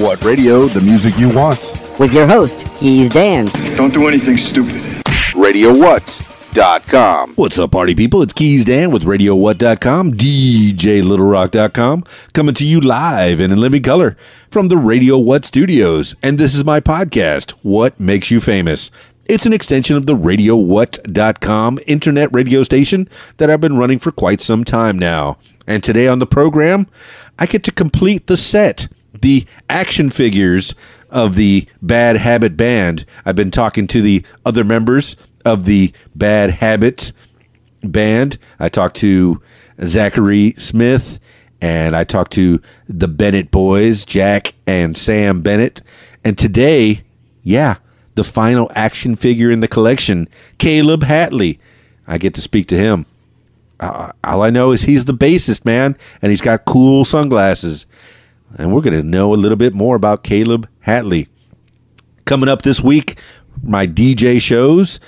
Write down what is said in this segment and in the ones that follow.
What radio? The music you want. With your host, Keys Dan. Don't do anything stupid. RadioWhat.com. What's up, party people? It's Keys Dan with RadioWhat.com, DJLittleRock.com, coming to you live and in living color from the Radio What studios. And this is my podcast, What Makes You Famous. It's an extension of the RadioWhat.com internet radio station that I've been running for quite some time now. And today on the program, I get to complete the set, the action figures of the Bad Habit Band. I've been talking to the other members of the Bad Habit Band. I talked to Zachary Smith and I talked to the Bennett boys, Jack and Sam Bennett. And today, yeah, the final action figure in the collection, Kaleb Hatley. I get to speak to him. Uh, all I know is he's the bassist, man, and he's got cool sunglasses. And we're going to know a little bit more about Kaleb Hatley. Coming up this week, my DJ shows.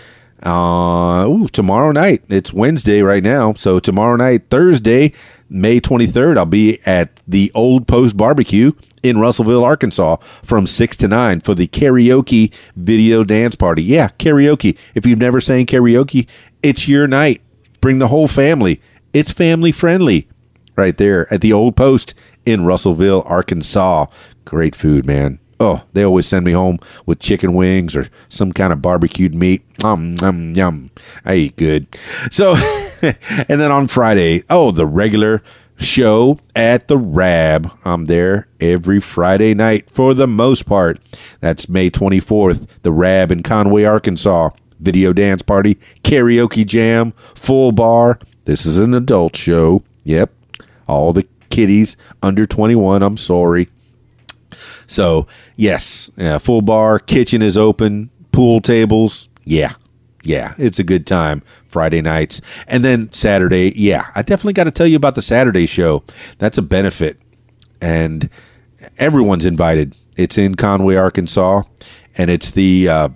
Uh, ooh, tomorrow night. It's Wednesday right now. So tomorrow night, Thursday, May 23rd, I'll be at the Old Post Barbecue in Russellville, Arkansas from 6 to 9 for the karaoke video dance party. Yeah, karaoke. If you've never sang karaoke, it's your night. Bring the whole family. It's family friendly right there at the Old Post in Russellville, Arkansas. Great food, man. Oh, they always send me home with chicken wings or some kind of barbecued meat. Um, yum, yum. I eat good. So, and then on Friday, oh, the regular show at the Rab. I'm there every Friday night for the most part. That's May 24th, the Rab in Conway, Arkansas video dance party, karaoke jam, full bar. This is an adult show. Yep. All the kiddies under 21. I'm sorry. So, yes, yeah, full bar, kitchen is open, pool tables. Yeah. Yeah, it's a good time Friday nights. And then Saturday, yeah, I definitely got to tell you about the Saturday show. That's a benefit. And everyone's invited. It's in Conway, Arkansas, and it's the uh,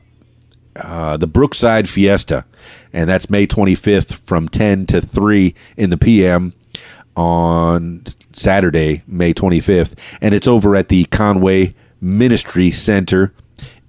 uh, the Brookside Fiesta, and that's May 25th from 10 to 3 in the PM on Saturday, May 25th, and it's over at the Conway Ministry Center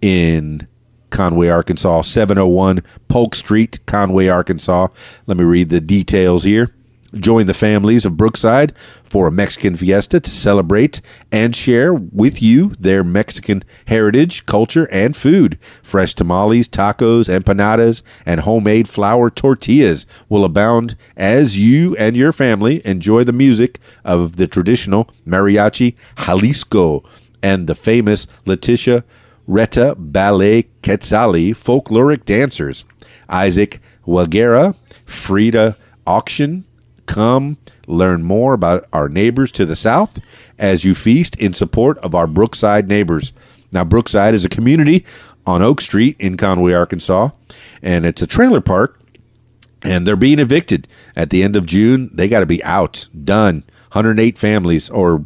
in Conway, Arkansas, 701 Polk Street, Conway, Arkansas. Let me read the details here. Join the families of Brookside for a Mexican fiesta to celebrate and share with you their Mexican heritage, culture, and food. Fresh tamales, tacos, empanadas, and homemade flour tortillas will abound as you and your family enjoy the music of the traditional mariachi Jalisco and the famous Leticia Reta Ballet Quetzali folkloric dancers. Isaac Wagera, Frida Auction, Come learn more about our neighbors to the south as you feast in support of our Brookside neighbors. Now, Brookside is a community on Oak Street in Conway, Arkansas, and it's a trailer park, and they're being evicted at the end of June. They got to be out, done. 108 families, or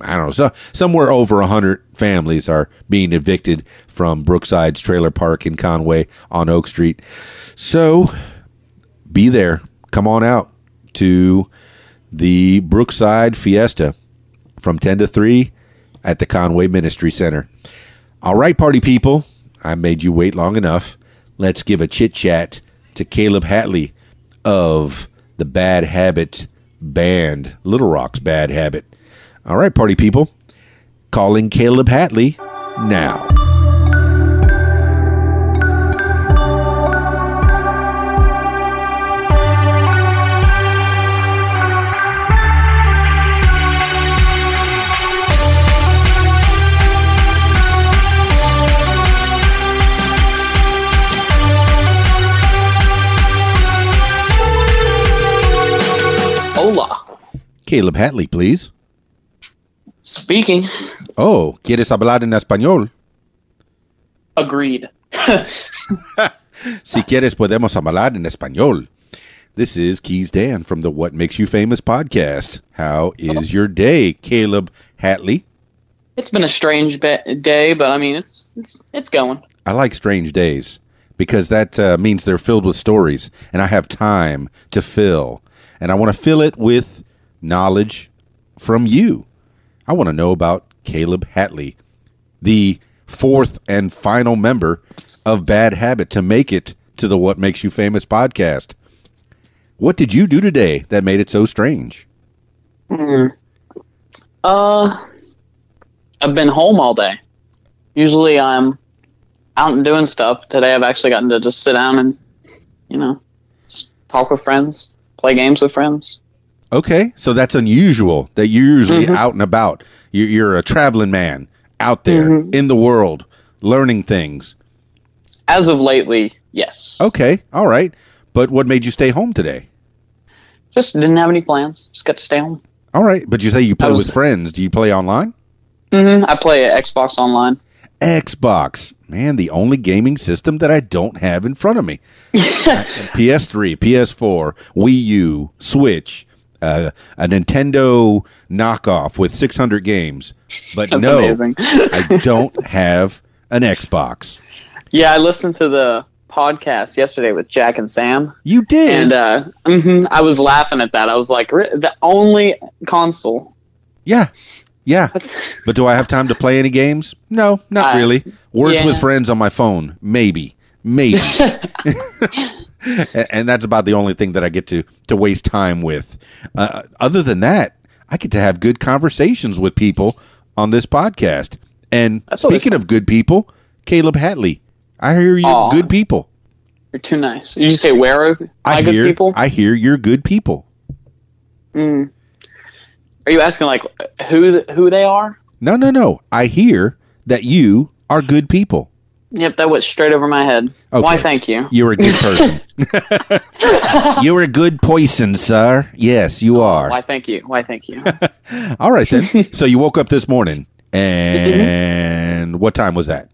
I don't know, so, somewhere over 100 families are being evicted from Brookside's trailer park in Conway on Oak Street. So be there. Come on out to the Brookside Fiesta from 10 to 3 at the Conway Ministry Center. All right, party people, I made you wait long enough. Let's give a chit chat to Kaleb Hatley of the Bad Habit Band, Little Rock's Bad Habit. All right, party people, calling Kaleb Hatley now. Kaleb Hatley, please. Speaking. Oh, ¿quieres hablar en español? Agreed. si quieres, podemos hablar en español. This is Keys Dan from the What Makes You Famous podcast. How is your day, Kaleb Hatley? It's been a strange be- day, but I mean, it's, it's it's going. I like strange days because that uh, means they're filled with stories, and I have time to fill, and I want to fill it with knowledge from you. I want to know about Kaleb Hatley. the fourth and final member of Bad Habit to make it to the What Makes You Famous podcast. What did you do today that made it so strange? Hmm. Uh, I've been home all day. Usually I'm out and doing stuff. Today I've actually gotten to just sit down and, you know, talk with friends, play games with friends. Okay, so that's unusual that you're usually Mhm. out and about. You're, you're a traveling man out there Mhm. in the world learning things. As of lately, yes. Okay, all right. But what made you stay home today? Just didn't have any plans. Just got to stay home. All right, but you say you play was- with friends. Do you play online? Mm-hmm. I play Xbox Online. Xbox, man, the only gaming system that I don't have in front of me. PS3, PS4, Wii U, Switch, uh, a Nintendo knockoff with 600 games. But That's no. I don't have an Xbox. yeah, I listened to the podcast yesterday with Jack and Sam, You did. and uh, mhm, I was laughing at that. I was like, the only console. yeah. Yeah. But do I have time to play any games? No, not Uh, really. Words yeah. with friends on my phone. Maybe. Maybe. And that's about the only thing that I get to to waste time with. Uh, other than that, I get to have good conversations with people on this podcast. And That's speaking of good people, Kaleb Hatley, I hear you Aw. good people. You're too nice. Did you say where are I hear good people? I hear you're good people. Mm. Are you asking like who who they are? No, no, no. I hear that you are good people. Yep, that went straight over my head. Okay. Why? Thank you. You're a good person. You're a good poison, sir. Yes, you are. Why? Thank you. Why? Thank you. All right then. so you woke up this morning, and what time was that?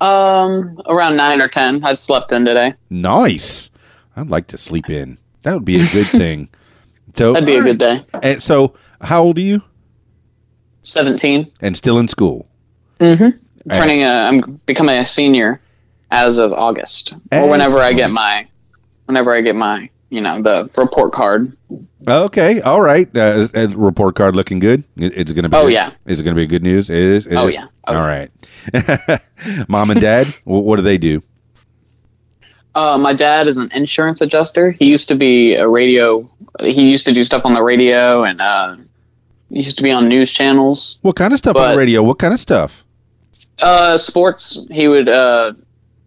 um, around nine or ten. I slept in today. Nice. I'd like to sleep in. That would be a good thing. So That'd be a good day. And so, how old are you? Seventeen. And still in school? Mm-hmm. Turning a, I'm becoming a senior as of August, or whenever I get my, whenever I get my, you know, the report card. Okay. All right. Uh, report card looking good. It's going to be. Oh, yeah. Is it going to be good news? It is. It Oh, is? yeah. Oh, All right. Mom and dad. wh- what do they do? Uh, my dad is an insurance adjuster. He used to be a radio. He used to do stuff on the radio, and uh, he used to be on news channels. What kind of stuff on But- the radio? What kind of stuff? Uh, sports. He would. Uh,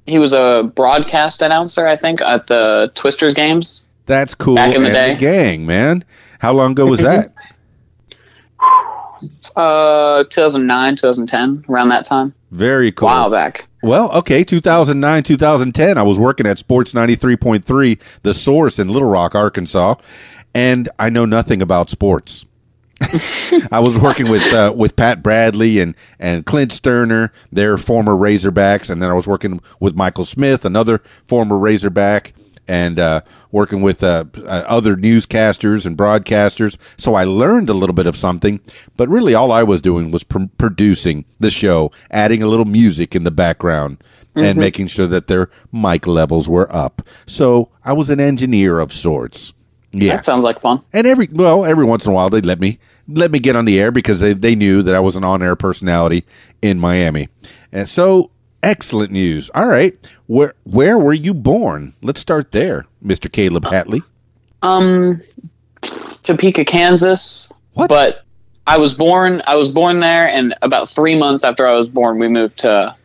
he was a broadcast announcer, I think, at the Twisters games. That's cool. Back in the and day. gang, man. How long ago was that? Uh, 2009, 2010, around that time. Very cool. Wow, back. Well, okay, 2009, 2010, I was working at Sports 93.3, The Source in Little Rock, Arkansas, and I know nothing about sports. I was working with uh, with Pat Bradley and and Clint Stoerner, their former Razorbacks, and then I was working with Michael Smith, another former Razorback, and uh, working with uh, uh, other newscasters and broadcasters. So I learned a little bit of something, but really all I was doing was pr- producing the show, adding a little music in the background. And making sure that their mic levels were up. So I was an engineer of sorts. Yeah. That sounds like fun. And every well, every once in a while they'd let me let me get on the air because they, they knew that I was an on air personality in Miami. And so excellent news. All right. Where where were you born? Let's start there, Mr. Kaleb Hatley. Um, Topeka, Kansas. What? But I was born. I was born there, and about three months after I was born, we moved to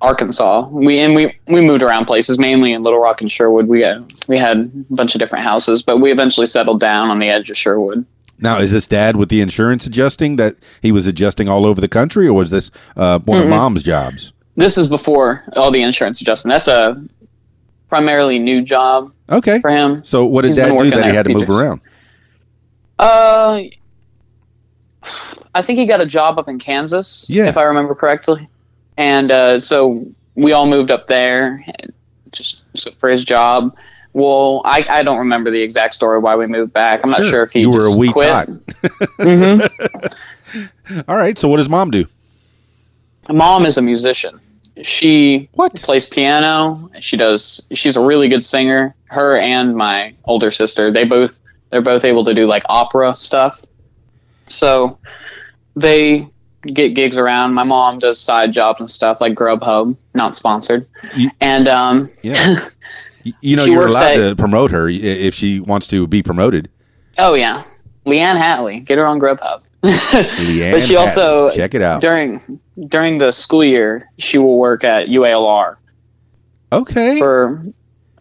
Arkansas. We and we we moved around places, mainly in Little Rock and Sherwood. We had we had a bunch of different houses, but we eventually settled down on the edge of Sherwood. Now, is this dad with the insurance adjusting that he was adjusting all over the country, or was this uh, one of mom's jobs? This is before all the insurance adjusting. That's a primarily new job Okay. for him. So what did He's dad do that he had to move around? Uh, I think he got a job up in Kansas, Yeah. if I remember correctly, and uh, so we all moved up there just for his job. Well, I, I don't remember the exact story why we moved back. I'm not Sure. sure if he You were just a wee quit. tot. hmm All right. So what does mom do? Mom is a musician. She What? plays piano. She does. She's a really good singer. Her and my older sister, they both they're both able to do like opera stuff. So they get gigs around. My mom does side jobs and stuff like Grubhub, not sponsored. You- and um, Yeah. You know, you're allowed at- to promote her if she wants to be promoted. oh yeah, Leanne Hatley, get her on Grubhub. Leanne but she also check it out. during during the school year she will work at UALR Okay. for.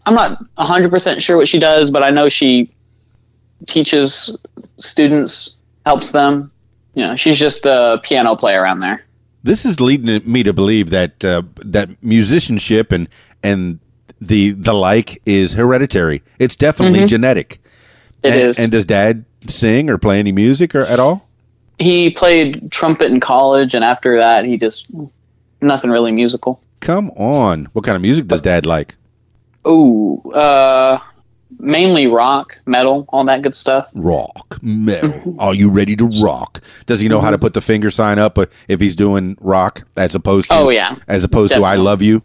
I'm not 100 percent sure what she does, but I know she teaches students, helps them. You know, she's just a piano player around there. this is leading me to believe that uh, that musicianship and and the the like is hereditary. It's definitely genetic. It and, is. and does Dad sing or play any music or at all? he played trumpet in college, and after that, he just nothing really musical. Come on. What kind of music does Dad like? Ooh, uh, mainly rock, metal, all that good stuff. Rock, metal. Are you ready to rock? Does he know how to put the finger sign up if he's doing rock as opposed to Oh, yeah. as opposed to I love you?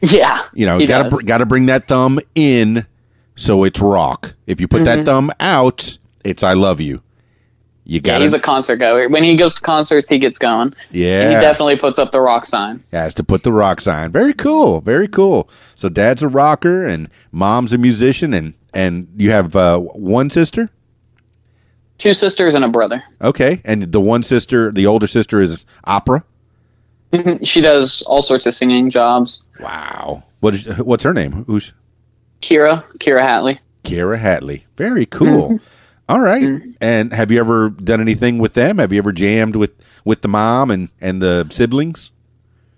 Yeah, You know, got to br- got to bring that thumb in so it's rock. If you put Mm-hmm. that thumb out, it's I love you. You got yeah, he's a concert goer. When he goes to concerts, he gets going. Yeah. He definitely puts up the rock sign. has to put the rock sign. Very cool. Very cool. So dad's a rocker and mom's a musician and and you have uh, one sister? Two sisters and a brother. Okay. And the one sister, the older sister is opera. Mhm. She does all sorts of singing jobs. Wow. What is what's her name? Who's Kira, Kira Hatley. Kira Hatley. Very cool. All right. And have you ever done anything with them? Have you ever jammed with with the mom and and the siblings?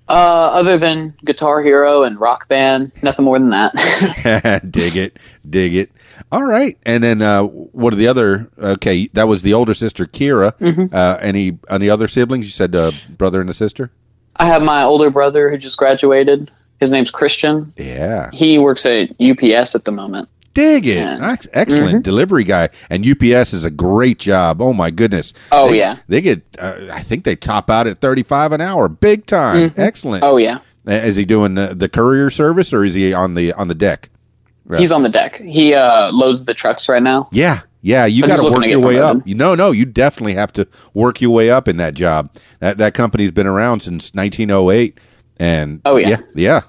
Uh, other than Guitar Hero and Rock Band, nothing more than that. dig it, dig it. All right, and then uh, what are the other? Okay, that was the older sister, Kira. Uh, any any other siblings? You said uh, brother and a sister. I have my older brother who just graduated. His name's Christian. Yeah, He works at UPS at the moment. Dig it. Yeah. Ex- Excellent delivery guy, and UPS is a great job. Oh my goodness. Oh, They- yeah. they get. Uh, I think they top out at thirty five an hour, big time. Excellent. Oh yeah, Uh, Is he doing the, the courier service or is he on the on the deck? Yeah. he's on the deck. He uh, loads the trucks right now. Yeah, yeah, you got to work your way up. You no, no, you definitely have to work your way up in that job. That that company's been around since 1908, and Oh, yeah. yeah,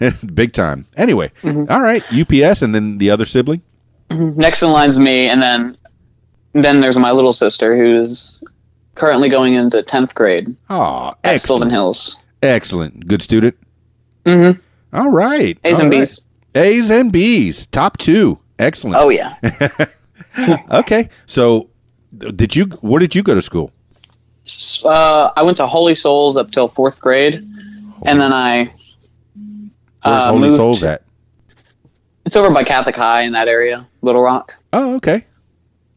yeah. big time. Anyway, Mm-hmm. all right, UPS, and then the other sibling. Next in line's me, and then then there's my little sister who's currently going into tenth grade Oh, at Sylvan excellent, Hills. excellent, good student. Mm-hmm. All right, A's all and right. B's. A's and B's, top two, excellent. Oh yeah, Okay, so did you? Where did you go to school? Uh, I went to Holy Souls up till fourth grade, and then I Where's uh, Holy moved. Souls at? It's over by Catholic High in that area, Little Rock. Oh, okay.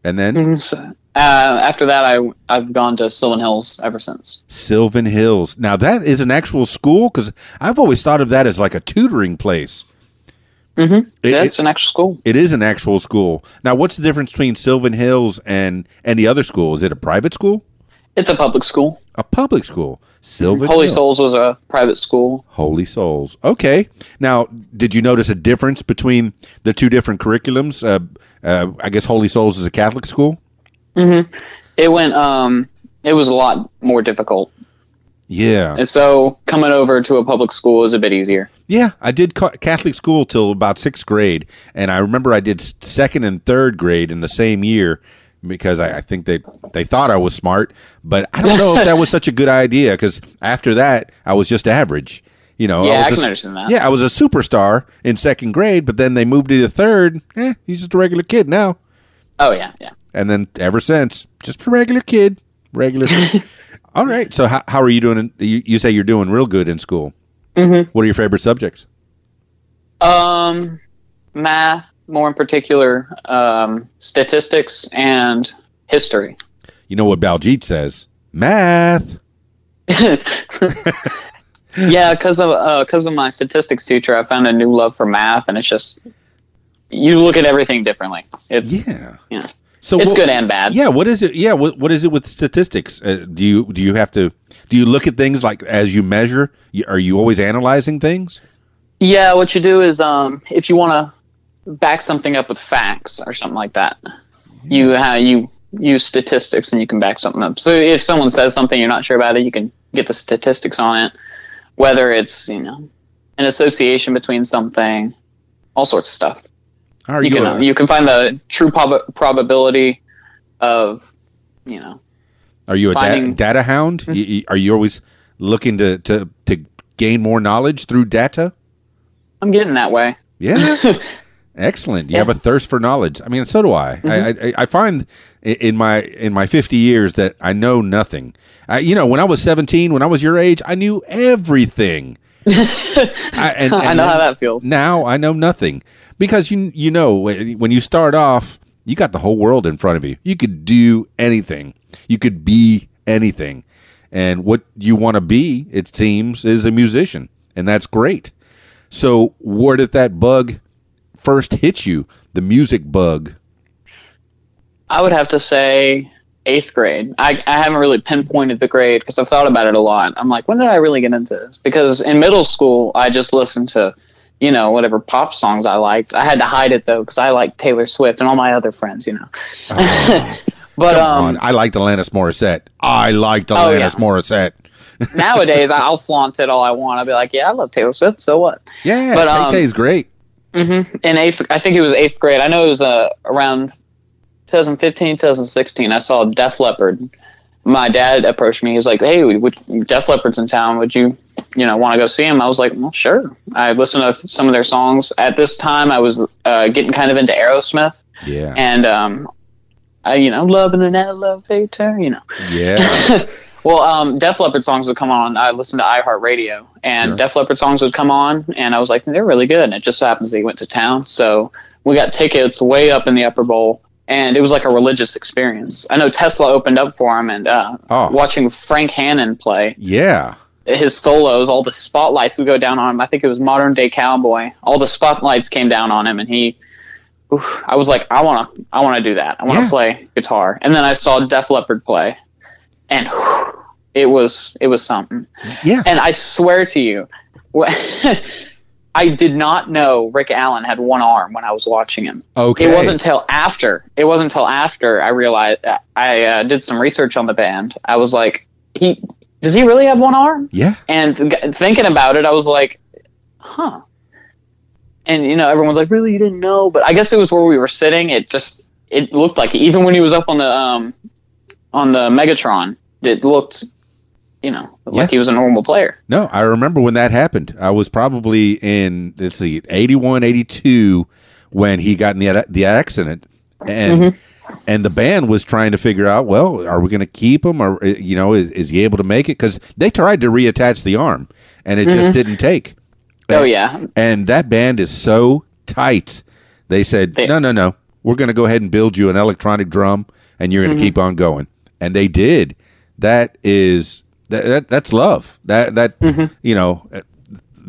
And then So, uh, after that, I I've gone to Sylvan Hills ever since. Sylvan Hills. Now that is an actual school because I've always thought of that as like a tutoring place. Mm-hmm. It- yeah, it- it's an actual school. It is an actual school. Now, what's the difference between Sylvan Hills and any other school? Is it a private school? It's a public school. A public school? Sylvan Holy Hills. Souls was a private school. Holy Souls. Okay. Now, did you notice a difference between the two different curriculums? Uh, uh, I guess Holy Souls is a Catholic school. It went. Um, it was a lot more difficult, Yeah. and so coming over to a public school was a bit easier. Yeah, I did ca- Catholic school till about sixth grade, and I remember I did second and third grade in the same year because I, I think they they thought I was smart, but I don't know if that was such a good idea because after that I was just average. You know, Yeah, was I a can s- understand that. Yeah, I was a superstar in second grade, but then they moved me to third. Eh, he's just a regular kid now, Oh yeah, yeah. and then ever since, just a regular kid, regular. All right, so how how are you doing? In, you, you say you're doing real good in school. Mm-hmm. What are your favorite subjects? Um, math, more in particular, um, statistics and history. You know what Baljeet says? Math. yeah, because of because of my statistics teacher, I found a new love for math, and it's just you look at everything differently. It's Yeah. yeah, So it's what- good and bad. Yeah. What is it? Yeah. What What is it with statistics? Uh, do you Do you have to Do you look at things like as you measure? You, are you always analyzing things? Yeah, what you do is um, if you want to back something up with facts or something like that, you ha- you use statistics and you can back something up. So if someone says something you're not sure about it, you can get the statistics on it. Whether it's you know an association between something, all sorts of stuff. Are You you, can you can find the true prob- probability of you know are you a da- finding- Hmm. data hound? You- you- are you always looking to, to to gain more knowledge through data? I'm getting that way. Yeah. Excellent. You Yeah. Mm-hmm. have a thirst for knowledge. I mean, so do I. I, I. I find in my in my fifty years that I know nothing. I, you know, when I was seventeen, when I was your age, I knew everything. I, and, I and know how that feels. Now I know nothing because you you know when when you start off, you got the whole world in front of you. You could do anything. You could be anything, and what you want to be, it seems, is a musician, and that's great. So, where did that bug first hit you? The music bug. I would have to say eighth grade. I, I haven't really pinpointed the grade because I've thought about it a lot. I'm like, when did I really get into this? Because in middle school, I just listened to, you know, whatever pop songs I liked. I had to hide it though because I liked Taylor Swift and all my other friends, you know. but Come um, I liked Alanis Morissette. I liked Oh, Alanis yeah. Morissette. nowadays, I'll flaunt it all I want. I'll be like, yeah, I love Taylor Swift. So what? Yeah, But, um, Tay's great. In eighth i think it was eighth grade. I know it was uh, around 2015 2016 i saw def leppard. My dad approached me. He was like hey would, def leppard's in town. Would you you know want to go see him? I was like well sure. I listened to some of their songs. At this time i was uh, getting kind of into aerosmith. Yeah, and um I, you know loving an elevator you know. Yeah. well, um, Def Leppard songs would come on. I listened to iHeartRadio, and Sure. Def Leppard songs would come on, and I was like, they're really good. And it just so happens they went to town, so we got tickets way up in the upper bowl, and it was like a religious experience. I know Tesla opened up for him, and uh, Oh. watching Frank Hannon play yeah. his solos, all the spotlights would go down on him. I think it was Modern Day Cowboy. All the spotlights came down on him, and he. I was like, I want to, I want to do that. I want to Yeah. play guitar. And then I saw Def Leppard play, and whew, it was, it was something. Yeah. And I swear to you, I did not know Rick Allen had one arm when I was watching him. Okay. It wasn't until after. It wasn't until after I realized I uh, did some research on the band. I was like, he does he really have one arm? Yeah. And th- thinking about it, I was like, huh. And you know, everyone's like, really, you didn't know? But I guess it was where we were sitting. It just it looked like even when he was up on the um on the Megatron, it looked, you know, like Yeah. he was a normal player. No, I remember when that happened. I was probably in let's see, 81, 82 when he got in the the accident, and Mm-hmm. and the band was trying to figure out, well, are we going to keep him, or uh, you know, is is he able to make it? Because they tried to reattach the arm, and it just didn't take. Mm-hmm. Oh yeah, And that band is so tight. They said, They- no, no, no. We're going to go ahead and build you an electronic drum, and you're going to Mm-hmm. keep on going. And they did. That is that, that that's love. That that Mm-hmm. you know uh,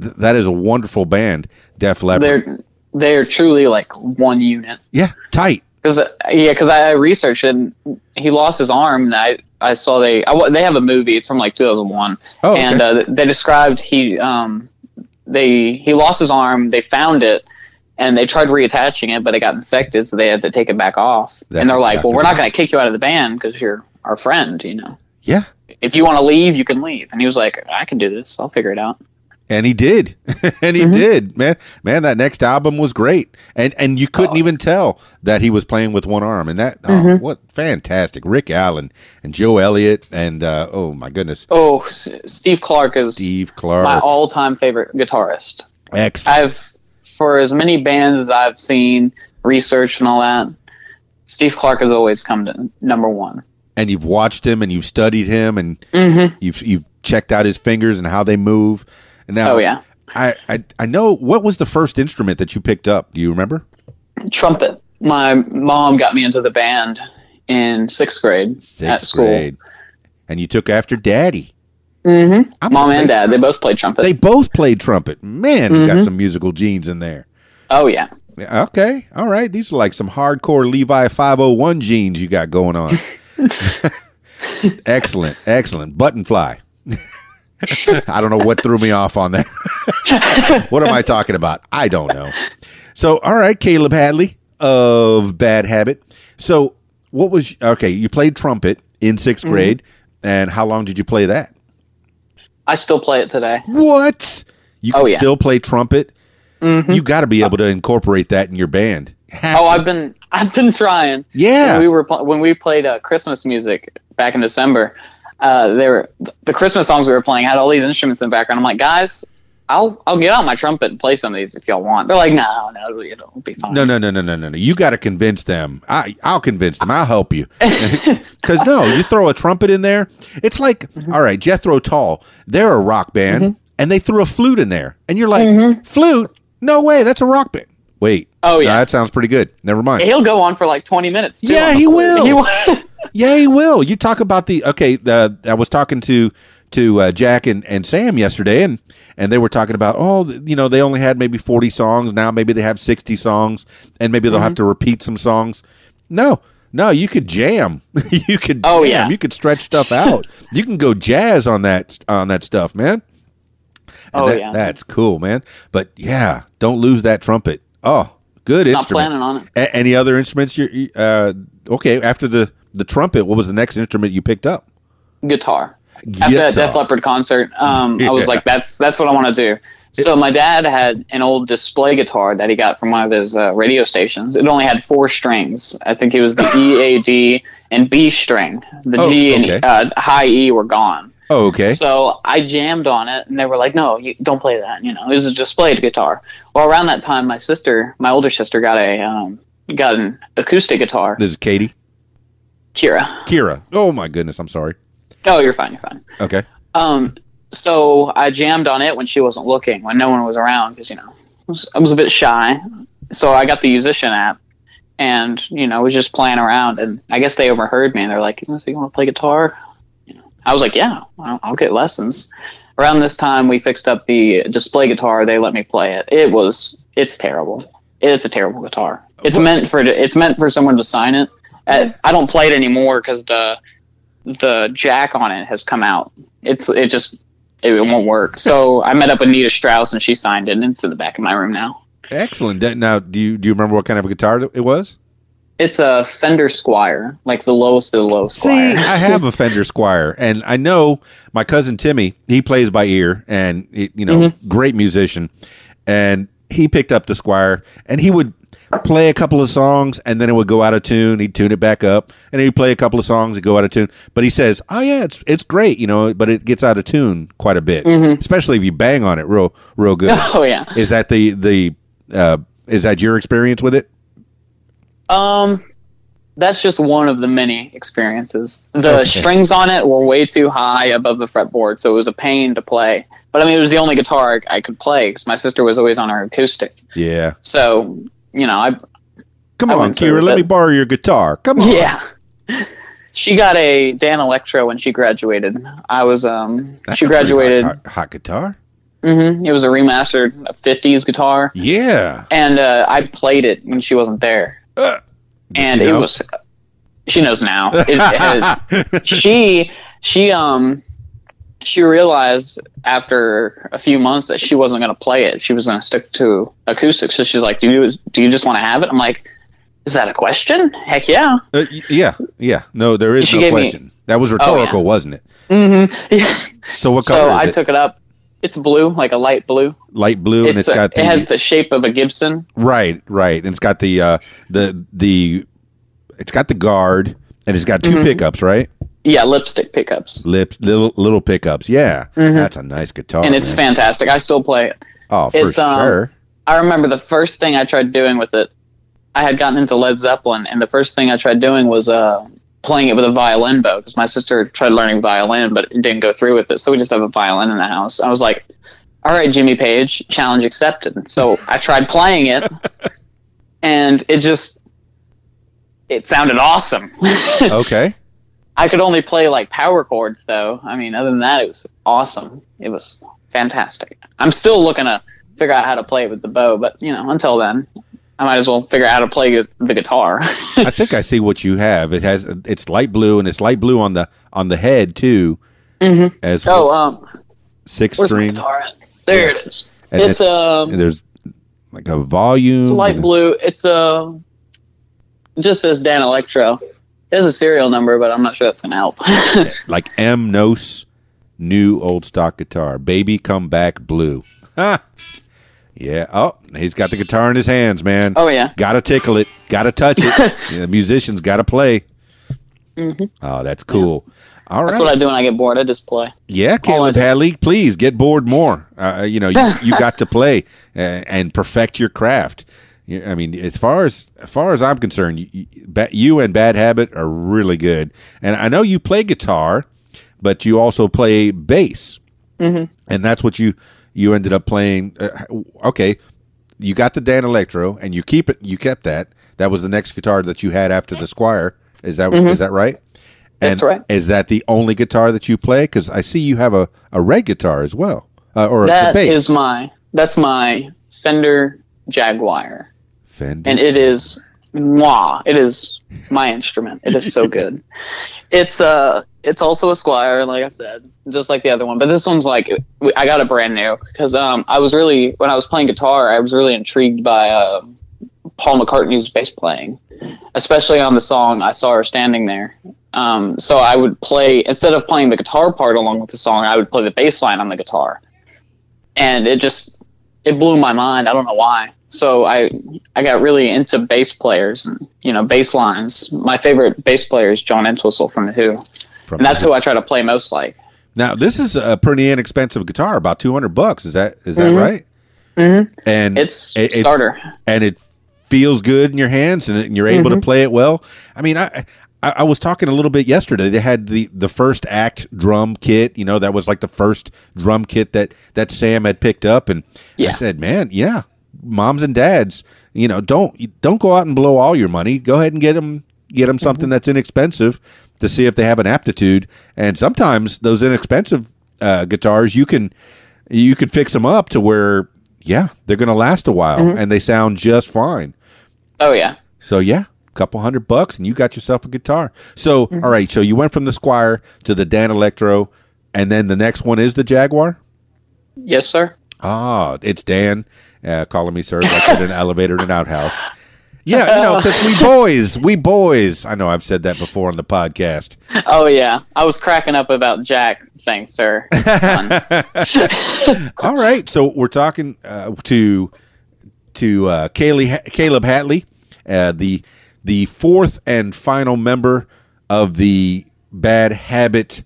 th- that is a wonderful band. Def Leppard. they're they're truly like one unit. yeah, tight. Because yeah, because I researched it. And he lost his arm, and I I saw they I, they have a movie. It's from like 2001, Oh, okay. and uh, they described he um they he lost his arm. They found it, and they tried reattaching it, but it got infected, so they had to take it back off. That's and they're like, exactly "Well, we're not right. going to kick you out of the band because you're our friend. You know, Yeah, if you want to leave, you can leave." And he was like, "I can do this. I'll figure it out." and he did, and he Mm-hmm. did. Man, man, that next album was great, and and you couldn't even tell that he was playing with one arm. And that, oh, Mm-hmm. what fantastic! Rick Allen and Joe Elliott, and uh, oh my goodness, Oh, S- Steve Clark is Steve Clark. my all-time favorite guitarist. Excellent. I've for as many bands as I've seen, researched and all that, Steve Clark has always come to number one. And you've watched him and you've studied him and Mm-hmm. you've you've checked out his fingers and how they move. And now, Oh yeah, I, I I know what was the first instrument that you picked up. Do you remember? trumpet. My mom got me into the band in sixth grade at school. grade. And you took after Daddy. Mm-hmm. I'm Mom and dad, they both played trumpet. They both played trumpet. Man, you Mm-hmm. got some musical genes in there. oh yeah, Yeah, Okay, all right. These are like some hardcore Levi 501 genes you got going on. excellent, excellent. Button fly. I don't know what threw me off on that. what am I talking about? I don't know. So, all right, Kaleb Hatley of Bad Habit. So, What was okay? You played trumpet in 6th Mm-hmm. grade, and how long did you play that? I still play it today. What? You can Oh, yeah. still play trumpet? Mhm. You got to be able to incorporate that in your band. Oh. I've been I've been trying. yeah. When we were when we played uh, Christmas music back in December, uh, they were the Christmas songs we were playing had all these instruments in the background. I'm like, guys, I'll I'll get out my trumpet and play some of these if y'all want. They're like, no, no, it'll be fine. no, no, no, no, no, no, no. You got to convince them. I, I'll convince them. I'll help you. Because no, you throw a trumpet in there. It's like, Mm-hmm. all right, Jethro Tull. They're a rock band, and they threw a flute in there, and you're like, flute? No way, that's a rock band. Wait. Oh, yeah. that sounds pretty good. Never mind. He'll go on for like 20 minutes. Too Yeah, he will. He will. Yeah, he will. You talk about the okay. The, I was talking to to uh, Jack and, and Sam yesterday, and and they were talking about oh, you know, they only had maybe forty songs. Now maybe they have sixty songs, and maybe they'll Mm-hmm. have to repeat some songs. No, no, you could jam. you could. Oh, jam. yeah. you could stretch stuff out. you can go jazz on that on that stuff, man. And Oh, that- yeah. that's cool, man. But yeah, don't lose that trumpet. Oh, good Not instrument. planning on it. A- any other instruments? You uh, okay? After the the trumpet, what was the next instrument you picked up? Guitar. After that Guitar. Def Leppard concert, um, I was like, "That's that's what I want to do." So my dad had an old display guitar that he got from one of his uh, radio stations. It only had four strings. I think it was the E, A, D, and B string. The Oh, G okay. and uh, high E were gone. Oh, okay. So I jammed on it, and they were like, "No, you don't play that." You know, it was a displayed guitar. Well, around that time, my sister, my older sister, got a um, got an acoustic guitar. This is Katie. Kira. Kira. Oh my goodness, I'm sorry. Oh, you're fine. You're fine. Okay. Um, so I jammed on it when she wasn't looking, when no one was around, because you know I was, I was a bit shy. So I got the Yousician app, and you know was just playing around, and I guess they overheard me, and they're like, "You want to play guitar?" I was like, "Yeah, I'll, I'll get lessons." Around this time, we fixed up the display guitar. They let me play it. It was it's terrible. It's a terrible guitar. It's meant for it's meant for someone to sign it. Uh, I don't play it anymore because the the jack on it has come out. It's it just it, won't work. So I met up with Nita Strauss and she signed it, and it's in the back of my room now. Excellent. Now, do you do you remember what kind of a guitar it was? It's a Fender Squier, like the lowest of the low Squier. See. I have a Fender Squier, and I know my cousin Timmy. He plays by ear, and he- you know, great musician. And he picked up the Squier, and he would play a couple of songs, and then it would go out of tune. He'd tune it back up, and he'd play a couple of songs and go out of tune. But he says, "Oh yeah, it's it's great, you know, but it gets out of tune quite a bit, especially if you bang on it real real good." oh yeah. is that the the uh, is that your experience with it? Um, that's just one of the many experiences. The Okay. strings on it were way too high above the fretboard, so it was a pain to play. But I mean, it was the only guitar I could play because my sister was always on her acoustic. Yeah. So you know, I Come I on, Kira, let me borrow your guitar. Come on. Yeah. She got a Danelectro when she graduated. I was um That's she a graduated. Hot, hot guitar. hmm It was a remastered 50s guitar Yeah. and uh, I played it when she wasn't there. Uh, and it know? was she knows now. It has she she um she realized after a few months that she wasn't going to play it. She was going to stick to acoustic. So she's like, "Do you do you just want to have it?" I'm like, "Is that a question? Heck yeah!" Uh, yeah, yeah. No, there is She no gave me- question. that was Oh, rhetorical, yeah. wasn't it? Mm-hmm. Yeah. So what So color is I it? took it up. It's blue, like a light blue. Light blue, and It's it's a- got the it has the shape of a Gibson. right, right, and it's got the uh, the the it's got the guard, and it's got 2 Mhm. pickups, right? Yeah, lipstick pickups, Lips, little little pickups. Yeah, Mhm. that's a nice guitar, and it's man. fantastic. I still play it. Oh, for it's, um, sure. I remember the first thing I tried doing with it. I had gotten into Led Zeppelin, and the first thing I tried doing was uh, playing it with a violin bow because my sister tried learning violin, but didn't go through with it. So we just have a violin in the house. I was like, "All right, Jimmy Page, challenge accepted." So I tried playing it, and it just it sounded awesome. Okay. I could only play like power chords though. I mean, other than that, it was awesome. It was fantastic. I'm still looking to figure out how to play it with the bow, but you know, until then, I might as well figure out how to play the guitar. I think I see what you have. It has it's light blue, and it's light blue on the on the head too, Mhm. as oh, um, six string. There it is. And it's um, there's like a volume. it's light blue. It's a it just says Danelectro. There's a serial number, but I'm not sure that's gonna help. like M Nos new old stock guitar. Baby come back blue. Yeah. Oh, he's got the guitar in his hands, man. oh yeah. Gotta tickle it. Gotta touch it. yeah, the musicians gotta play. Oh, that's cool. All right. Mm-hmm. That's what I do when I get bored. I just play. Yeah, Kaleb. Hatley, please get bored more. Uh, you know, you, you got to play uh, and perfect your craft. I mean, as far as as far as I'm concerned, you, you, you and Bad Habit are really good. And I know you play guitar, but you also play bass, mm-hmm. and that's what you you ended up playing. Uh, okay, you got the Danelectro, and you keep it. You kept that. That was the next guitar that you had after the Squier. Is that is that right? Mm-hmm. That's and right. Is that the only guitar that you play? Because I see you have a, a red guitar as well, uh, or a That bass. is my that's my Fender Jaguar, Fender. and it is mwah. It is my instrument. It is so good. It's uh it's also a Squier, like I said, just like the other one. But this one's like I got it brand new because um I was really when I was playing guitar, I was really intrigued by um Paul McCartney's bass playing, especially on the song "I Saw Her Standing There." Um, so I would play instead of playing the guitar part along with the song, I would play the bass line on the guitar, and it just it blew my mind. I don't know why. So I I got really into bass players and you know bass lines. My favorite bass player is John Entwistle from the Who, From and that's who I try to play most like. now this is a pretty inexpensive guitar, about two hundred bucks. Is that is that right? Mm-hmm. And It's it- it- starter. and it feels good in your hands, and, you're able Mm-hmm. to play it well. I mean, I, I I was talking a little bit yesterday. They had the the first act drum kit. You know, that was like the first drum kit that that Sam had picked up, and I said, man, yeah, moms and dads, you know, don't don't go out and blow all your money. Go ahead and get them get them something that's inexpensive to see if they have an aptitude. And sometimes those inexpensive uh, guitars, you can you could fix them up to where yeah, they're going to last a while and they sound just fine. Oh yeah. So yeah, a couple hundred bucks and you got yourself a guitar. So Mm-hmm. all right, so you went from the Squier to the Danelectro, and then the next one is the Jaguar. Yes, sir. Ah, it's Dan uh, calling me sir, like in an elevator in an outhouse. Yeah, you know, because we boys, we boys. I know I've said that before on the podcast. Oh yeah. I was cracking up about Jack. Thanks, sir. All right, so we're talking uh, to to uh, Kaylee, Kaleb Hatley, uh, the the fourth and final member of the Bad Habit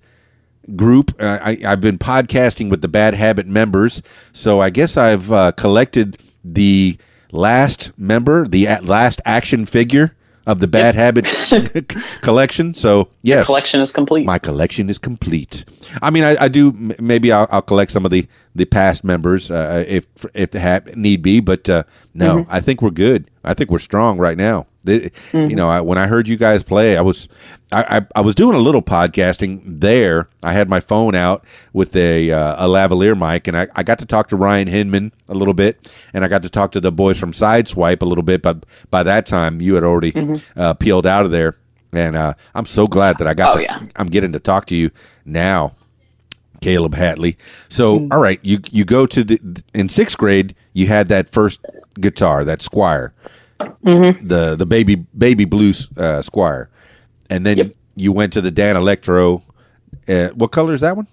group. Uh, I, I've been podcasting with the Bad Habit members, so I guess I've uh, collected the last member, the last action figure of the Bad Habit collection. So yes, Collection is complete. my collection is complete. I mean, I, I do. Maybe I'll, I'll collect some of the the past members uh, if if ha- need be. But uh, no, I think we're good. I think we're strong right now. The- You know, I, when I heard you guys play, I was I, I, I was doing a little podcasting there. I had my phone out with a uh, a lavalier mic, and I, I got to talk to Ryan Hinman a little bit, and I got to talk to the boys from Sideswipe a little bit. But by that time, you had already uh, peeled out of there. And uh, I'm so glad that I got. Oh, to, yeah. I'm getting to talk to you now, Kaleb Hatley. So, Mm. all right, you you go to the in sixth grade. You had that first guitar, that Squier, Mm-hmm. the the baby baby blues uh, Squier, and then Yep. you went to the Danelectro. Uh, what color is that one?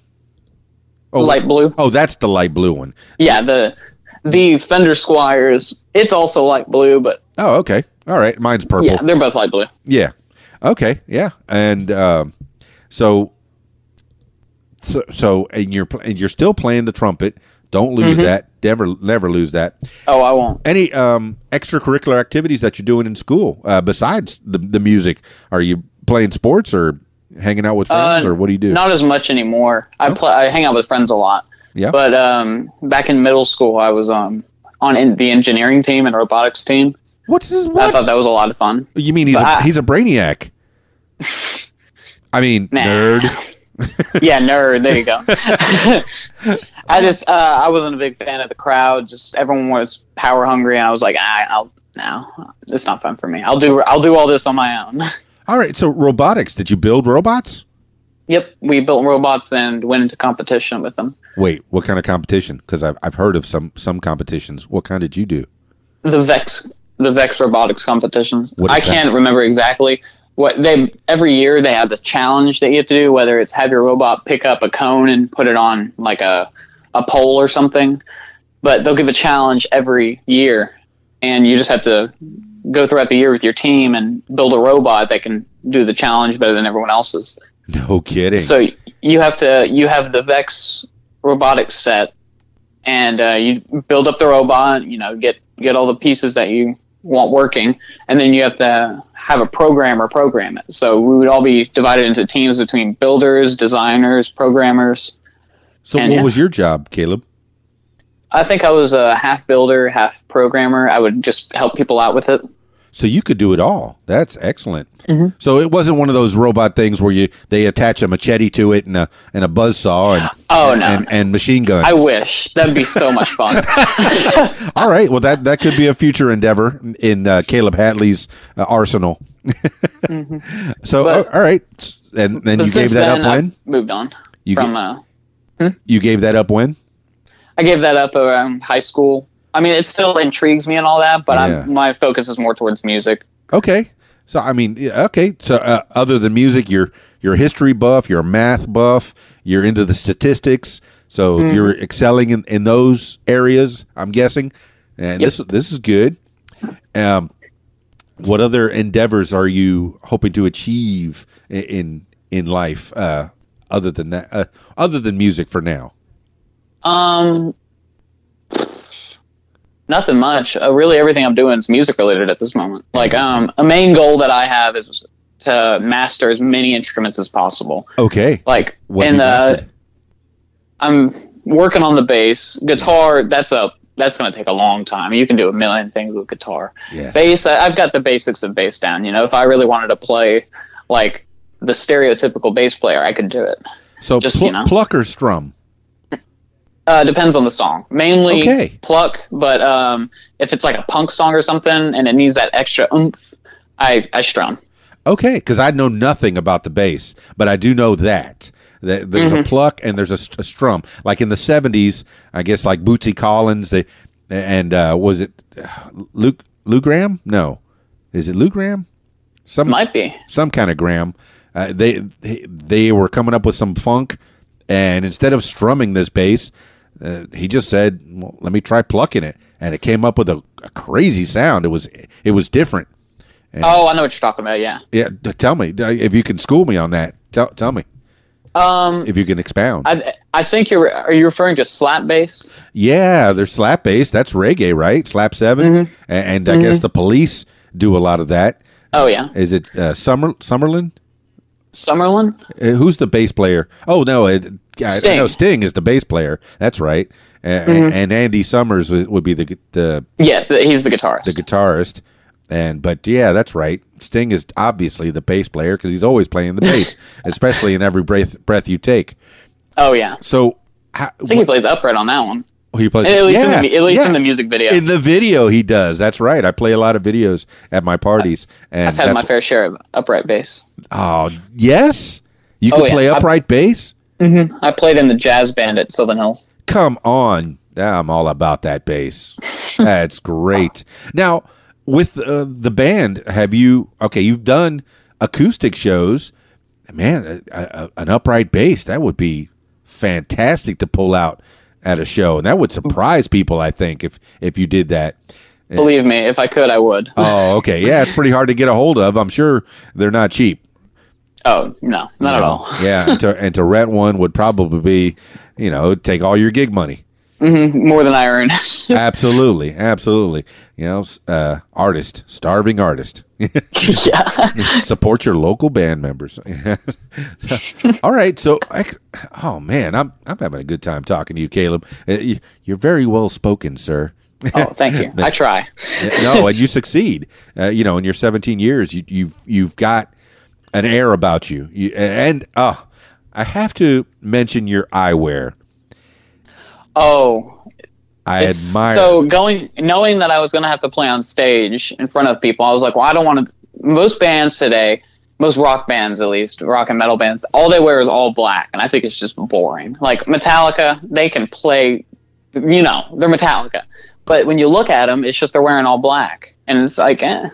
Oh, Light blue. Oh, that's the light blue one. Yeah, the the Fender Squiers. It's also light blue, but Oh, okay. All right, mine's purple. yeah, they're both light blue. Yeah. Okay. Yeah. And um, so, so, so, and you're and you're still playing the trumpet. Don't lose that. Never, never lose that. Oh, I won't. Any um, extracurricular activities that you're doing in school uh, besides the the music? Are you playing sports or hanging out with friends, Uh, or what do you do? Not as much anymore. I play. I hang out with friends a lot. Yeah. But um, back in middle school, I was um on in the engineering team and robotics team. What's this? I thought that was a lot of fun. you mean he's but a, I- he's a brainiac? I mean, Nah. nerd. yeah, nerd. There you go. I just uh, I wasn't a big fan of the crowd. Just everyone was power hungry, and I was like, ah, I'll no, it's not fun for me. I'll do I'll do all this on my own. All right. So robotics. Did you build robots? yep, we built robots and went into competition with them. Wait, what kind of competition? Because I've I've heard of some some competitions. What kind did you do? The Vex the Vex robotics competitions. I that? can't remember exactly, what they every year they have the challenge that you have to do, whether it's have your robot pick up a cone and put it on like a a pole or something. But they'll give a challenge every year, and you just have to go throughout the year with your team and build a robot that can do the challenge better than everyone else's. No kidding. So you have to you have the Vex robotics set, and uh, you build up the robot. You know, get get all the pieces that you want working, and then you have to have a programmer program it. So we would all be divided into teams between builders, designers, programmers. so and what yeah. was your job, Kaleb? I think I was a half builder, half programmer. I would just help people out with it. So you could do it all. That's excellent. Mm-hmm. So it wasn't one of those robot things where you they attach a machete to it and a and a buzz saw and Oh, and, no. and, and machine guns. I wish that'd be so much fun. All right. Well, that that could be a future endeavor in uh, Kaleb Hatley's uh, arsenal. So But- all right, and then you gave that up when I've moved on You from. get- uh, you gave that up when. I gave that up around high school. I mean, it still intrigues me and all that, but Yeah. I'm, my focus is more towards music. Okay. So I mean, yeah, okay. So uh, other than music, you're you're a history buff, you're a math buff, you're into the statistics. So Mm-hmm. you're excelling in, in those areas. I'm guessing, and Yep. this this is good. Um, what other endeavors are you hoping to achieve in in life uh, other than that? Uh, other than music for now. Um, nothing much. Uh, really, everything I'm doing is music related at this moment. Like, um, a main goal that I have is to master as many instruments as possible. Okay. Like, What and uh. I'm working on the bass. Guitar, that's a that's going to take a long time. You can do a million things with guitar. Yeah. Bass, I- I've got the basics of bass down. You know, if I really wanted to play like the stereotypical bass player, I could do it. So just, pl- you know. pluck or strum. Uh, depends on the song. Mainly Okay. pluck, but um, if it's like a punk song or something and it needs that extra oomph, I, I strum. Okay, because I know nothing about the bass, but I do know that. that there's Mm-hmm. a pluck and there's a, a strum. Like in the '70s, I guess like Bootsy Collins, they and uh, was it Luke Lou Graham? No, is it Lou Graham? Some Might be. some kind of Graham. Uh, they they were coming up with some funk, and instead of strumming this bass, uh, he just said, well, "Let me try plucking it," and it came up with a, a crazy sound. It was it was different. Oh, I know what you're talking about. Yeah. Yeah, tell me if you can school me on that. Tell tell me Um, if you can expound. I I think you're. Are you referring to slap bass? yeah, they're slap bass. That's reggae, right? Slap 7 Mm-hmm. A- and, I guess the police do a lot of that. Oh yeah, Is it uh, Summer Summerlin? Summerlin. Uh, who's the bass player? Oh no, it, I, I Sting. know Sting is the bass player. That's right. Uh, And Andy Summers would be the the Yeah, he's the guitarist. the guitarist. And but yeah, that's right. Sting is obviously the bass player because he's always playing the bass, especially in every breath breath you take. oh yeah, So how, I think he plays upright on that one. Oh, he plays At least yeah, in the at least yeah. in the music video. In the video, he does. That's right. I play a lot of videos at my parties, and I've had my fair share of upright bass. oh yes, you Oh, can yeah. play I- upright bass. I played in the jazz band at Southern Hills. Come on, I'm all about that bass. That's great. Now, with uh, the band, have you? Okay, you've done acoustic shows. Man, a, a, an upright bass that would be fantastic to pull out at a show, and that would surprise people. I think if if you did that. Believe me, if I could, I would. Oh, okay. Yeah, it's pretty hard to get a hold of. I'm sure they're not cheap. Oh no, not at all. yeah, and to, and to rent one would probably be, you know, take all your gig money. More than I earn. Absolutely, absolutely. You know, uh, artist, starving artist. yeah. Support your local band members. all right, so I oh man, I'm I'm having a good time talking to you, Kaleb. Uh, you- You're very well spoken, sir. Oh, thank you. I try. no, and you succeed. Uh, you know, in your 17 years, you, you've you've got an air about you. you and uh, I have to mention your eyewear. Oh, I admire. So going, knowing that I was going to have to play on stage in front of people, I was like, well, I don't want to. Most bands today, most rock bands at least, rock and metal bands, all they wear is all black, and I think it's just boring. Like Metallica, they can play, you know, they're Metallica, but when you look at them, it's just they're wearing all black, and it's like, eh,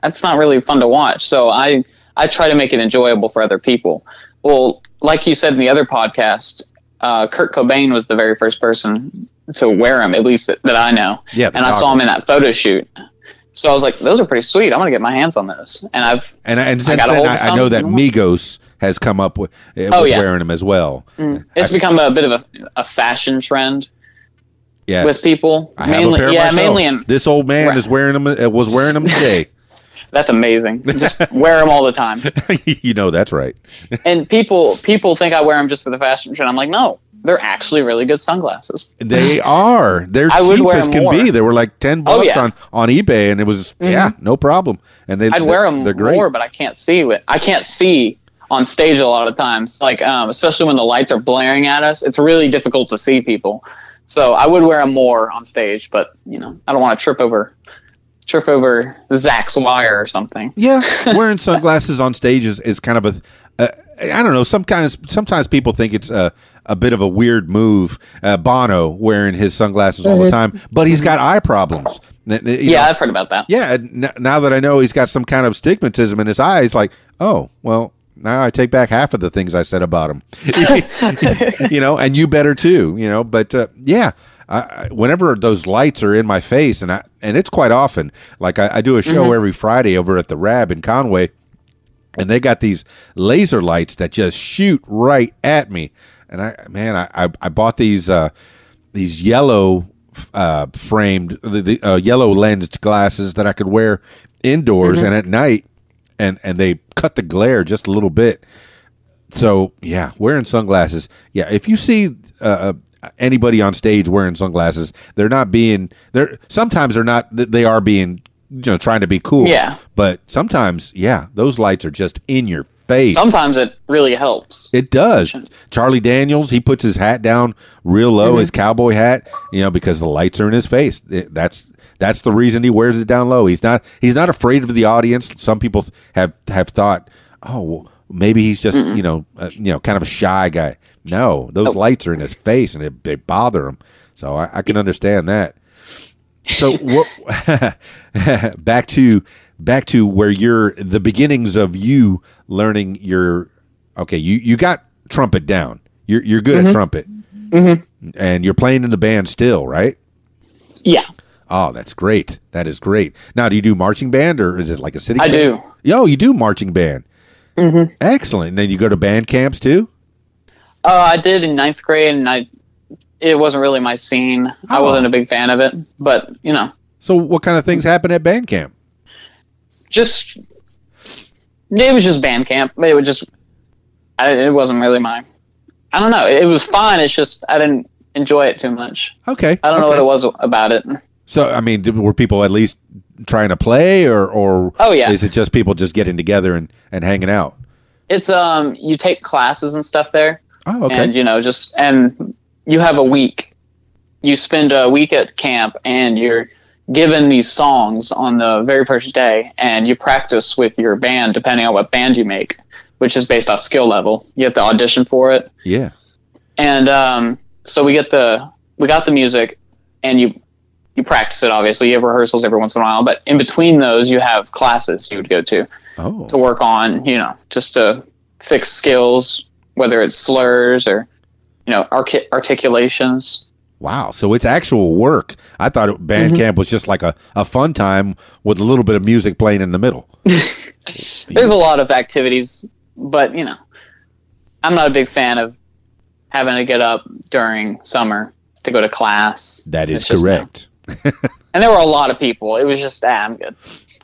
that's not really fun to watch. So I, I try to make it enjoyable for other people. Well, like you said in the other podcast, uh, Kurt Cobain was the very first person to wear them, at least that, that I know. Yeah, and I saw him in that photo shoot. So I was like, those are pretty sweet. I'm gonna get my hands on those. And I've And, and since got then, I, I know that Migos has come up with, uh, Oh, with yeah. wearing them as well. it's become a bit of a, a fashion trend Yes. with people. I have mainly, a pair yeah, myself. mainly in this old man Right. is wearing them. Uh, was wearing them today. that's amazing. Just wear them all the time. you know that's right. And people people think I wear them just for the fashion trend. I'm like, no, they're actually really good sunglasses. They are. They're I cheap as can more. be. They were like ten bucks yeah. Mm-hmm. on on eBay, and it was yeah, no problem. And they I'd they're, wear them They're great. more, but I can't see with I can't see on stage a lot of times. Like um, especially when the lights are blaring at us, it's really difficult to see people. So I would wear them more on stage, but you know I don't want to trip over trip over Zach's wire or something. Yeah, wearing sunglasses on stage is, is kind of a, uh, I don't know. Sometimes sometimes people think it's a, a bit of a weird move. Uh, Bono wearing his sunglasses all the time, but he's got eye problems. You Mm-hmm. Yeah, know, I've heard about that. yeah. n- now that I know he's got some kind of stigmatism in his eyes, like, oh well. Now I take back half of the things I said about him, you know, and you better too, you know. But uh, yeah, I, whenever those lights are in my face, and I and it's quite often. Like I, I do a show every Friday over at the Rab in Conway, and they got these laser lights that just shoot right at me. And I, man, I, I, I bought these uh, these yellow uh, framed, the, the uh, yellow lensed glasses that I could wear indoors and at night, and and they cut the glare just a little bit. So yeah, wearing sunglasses. Yeah, if you see uh, anybody on stage wearing sunglasses, they're not being. They're sometimes they're not. They are being, you know, trying to be cool. Yeah. But sometimes, yeah, those lights are just in your face. Sometimes it really helps. It does. Charlie Daniels, he puts his hat down real low, Mm-hmm. his cowboy hat, you know, because the lights are in his face. It- that's that's the reason he wears it down low. He's not he's not afraid of the audience. Some people have have thought, oh, well, maybe he's just you know uh, you know kind of a shy guy. No, those lights are in his face and they, they bother him. So I, I can understand that. So what? back to back to where you're the beginnings of you learning your. Okay, you you got trumpet down. You're you're good Mm-hmm. at trumpet, and you're playing in the band still, right? Yeah, Oh, that's great. That is great. Now, do you do marching band or is it like a city? I band? do. Yo, you do marching band. Mm-hmm. Excellent. And then you go to band camps too. Uh, I did in ninth grade, and I it wasn't really my scene. I Oh. wasn't a big fan of it, but you know, So, what kind of things happen at band camp? just it was just band camp. It was just I, it wasn't really my. I don't know. It was fine. It's just I didn't enjoy it too much. Okay, I don't know what it was about it. So, I mean, did, were people at least trying to play, or or Oh, yeah. is it just people just getting together and and hanging out? It's um you take classes and stuff there, Oh, okay. and you know just and you have a week. You spend a week at camp, and you're given these songs on the very first day, and you practice with your band depending on what band you make, which is based off skill level. You have to audition for it, yeah. and um, so we get the we got the music, and you you practice it. Obviously, you have rehearsals every once in a while, but in between those, you have classes you would go to Oh, to work on, you know, just to fix skills, whether it's slurs or, you know, artic- articulations. wow. So it's actual work. I thought band Mm-hmm. camp was just like a, a fun time with a little bit of music playing in the middle. There's a lot of activities, but, you know, I'm not a big fan of having to get up during summer to go to class. That is just, correct. And there were a lot of people. It was just, ah, I'm good.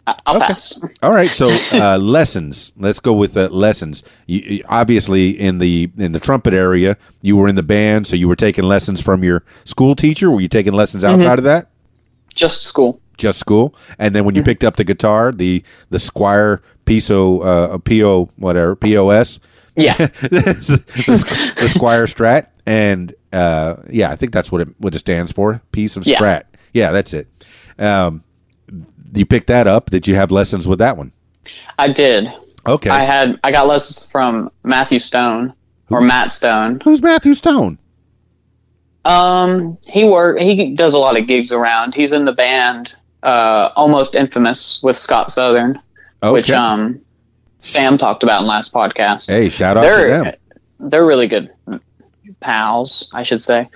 I'll Okay. pass. All right, so uh, lessons. Let's go with uh, lessons. You, you- obviously, in the in the trumpet area, you were in the band, so you were taking lessons from your school teacher. Were you taking lessons Mm-hmm. outside of that? Just school. Just school, and then when Mm-hmm. you picked up the guitar, the the Squier Piso uh, Po whatever POS, Yeah. the, the, the Squier Strat, and uh, yeah, I think that's what it what it stands for. Piece of Yeah. Strat. Yeah, that's it. Um, you picked that up. Did you have lessons with that one? I did. Okay. I had, I got lessons from Matthew Stone or Matt Stone. Who's Matthew Stone? Um, he work. He does a lot of gigs around. He's in the band, uh, almost infamous with Scott Southern, Okay. which um, Sam talked about in last podcast. Hey, shout out to they're them. they're really good pals, I should say.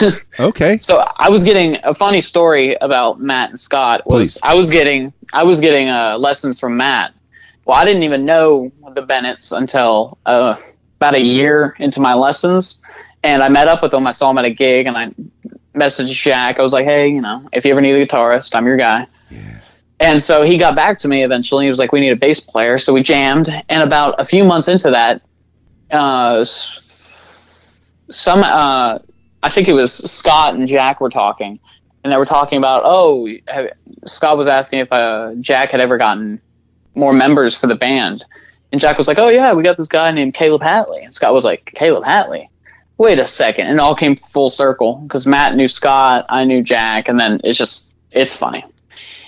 Okay. So I was getting a funny story about Matt and Scott. Was Please. I was getting I was getting uh, lessons from Matt. Well, I didn't even know the Bennetts until uh, about a year into my lessons, and I met up with them. I saw them at a gig, and I messaged Jack. I was like, "Hey, you know, if you ever need a guitarist, I'm your guy." And so he got back to me eventually. He was like, "We need a bass player," so we jammed. And about a few months into that, uh, some uh, I think it was Scott and Jack were talking, and they were talking about oh, have, Scott was asking if uh, Jack had ever gotten more members for the band, and Jack was like, oh yeah, we got this guy named Kaleb Hatley, and Scott was like, Kaleb Hatley. Wait a second, and it all came full circle because Matt knew Scott, I knew Jack, and then it's just it's funny.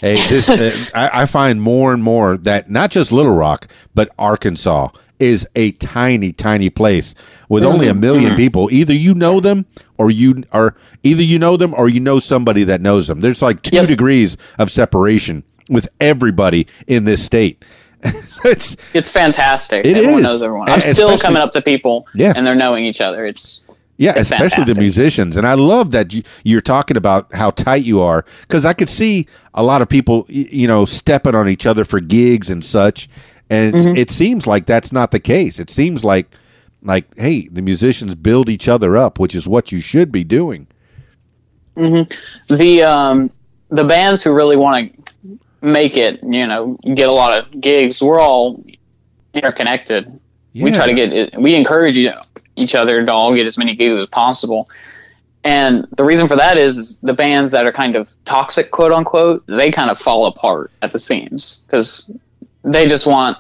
Hey, this uh, I, I find more and more that not just Little Rock, but Arkansas is a tiny, tiny place with mm-hmm. only a 1000000 mm-hmm. people. Either you know them, or you are either you know them, or you know somebody that knows them. There's like two Yep. degrees of separation with everybody in this state. it's It's fantastic. It everyone is. knows everyone. I'm still coming up to people, Yeah. and they're knowing each other. It's Yeah, It's especially the musicians, and I love that you, you're talking about how tight you are because I could see a lot of people, you know, stepping on each other for gigs and such, and Mm-hmm. it seems like that's not the case. It seems like, like, hey, the musicians build each other up, which is what you should be doing. the um, the bands who really want to make it, you know, get a lot of gigs. We're all interconnected. We try to get we encourage each other to all get as many gigs as possible. And the reason for that is, is the bands that are kind of toxic, quote unquote, they kind of fall apart at the seams because they just want.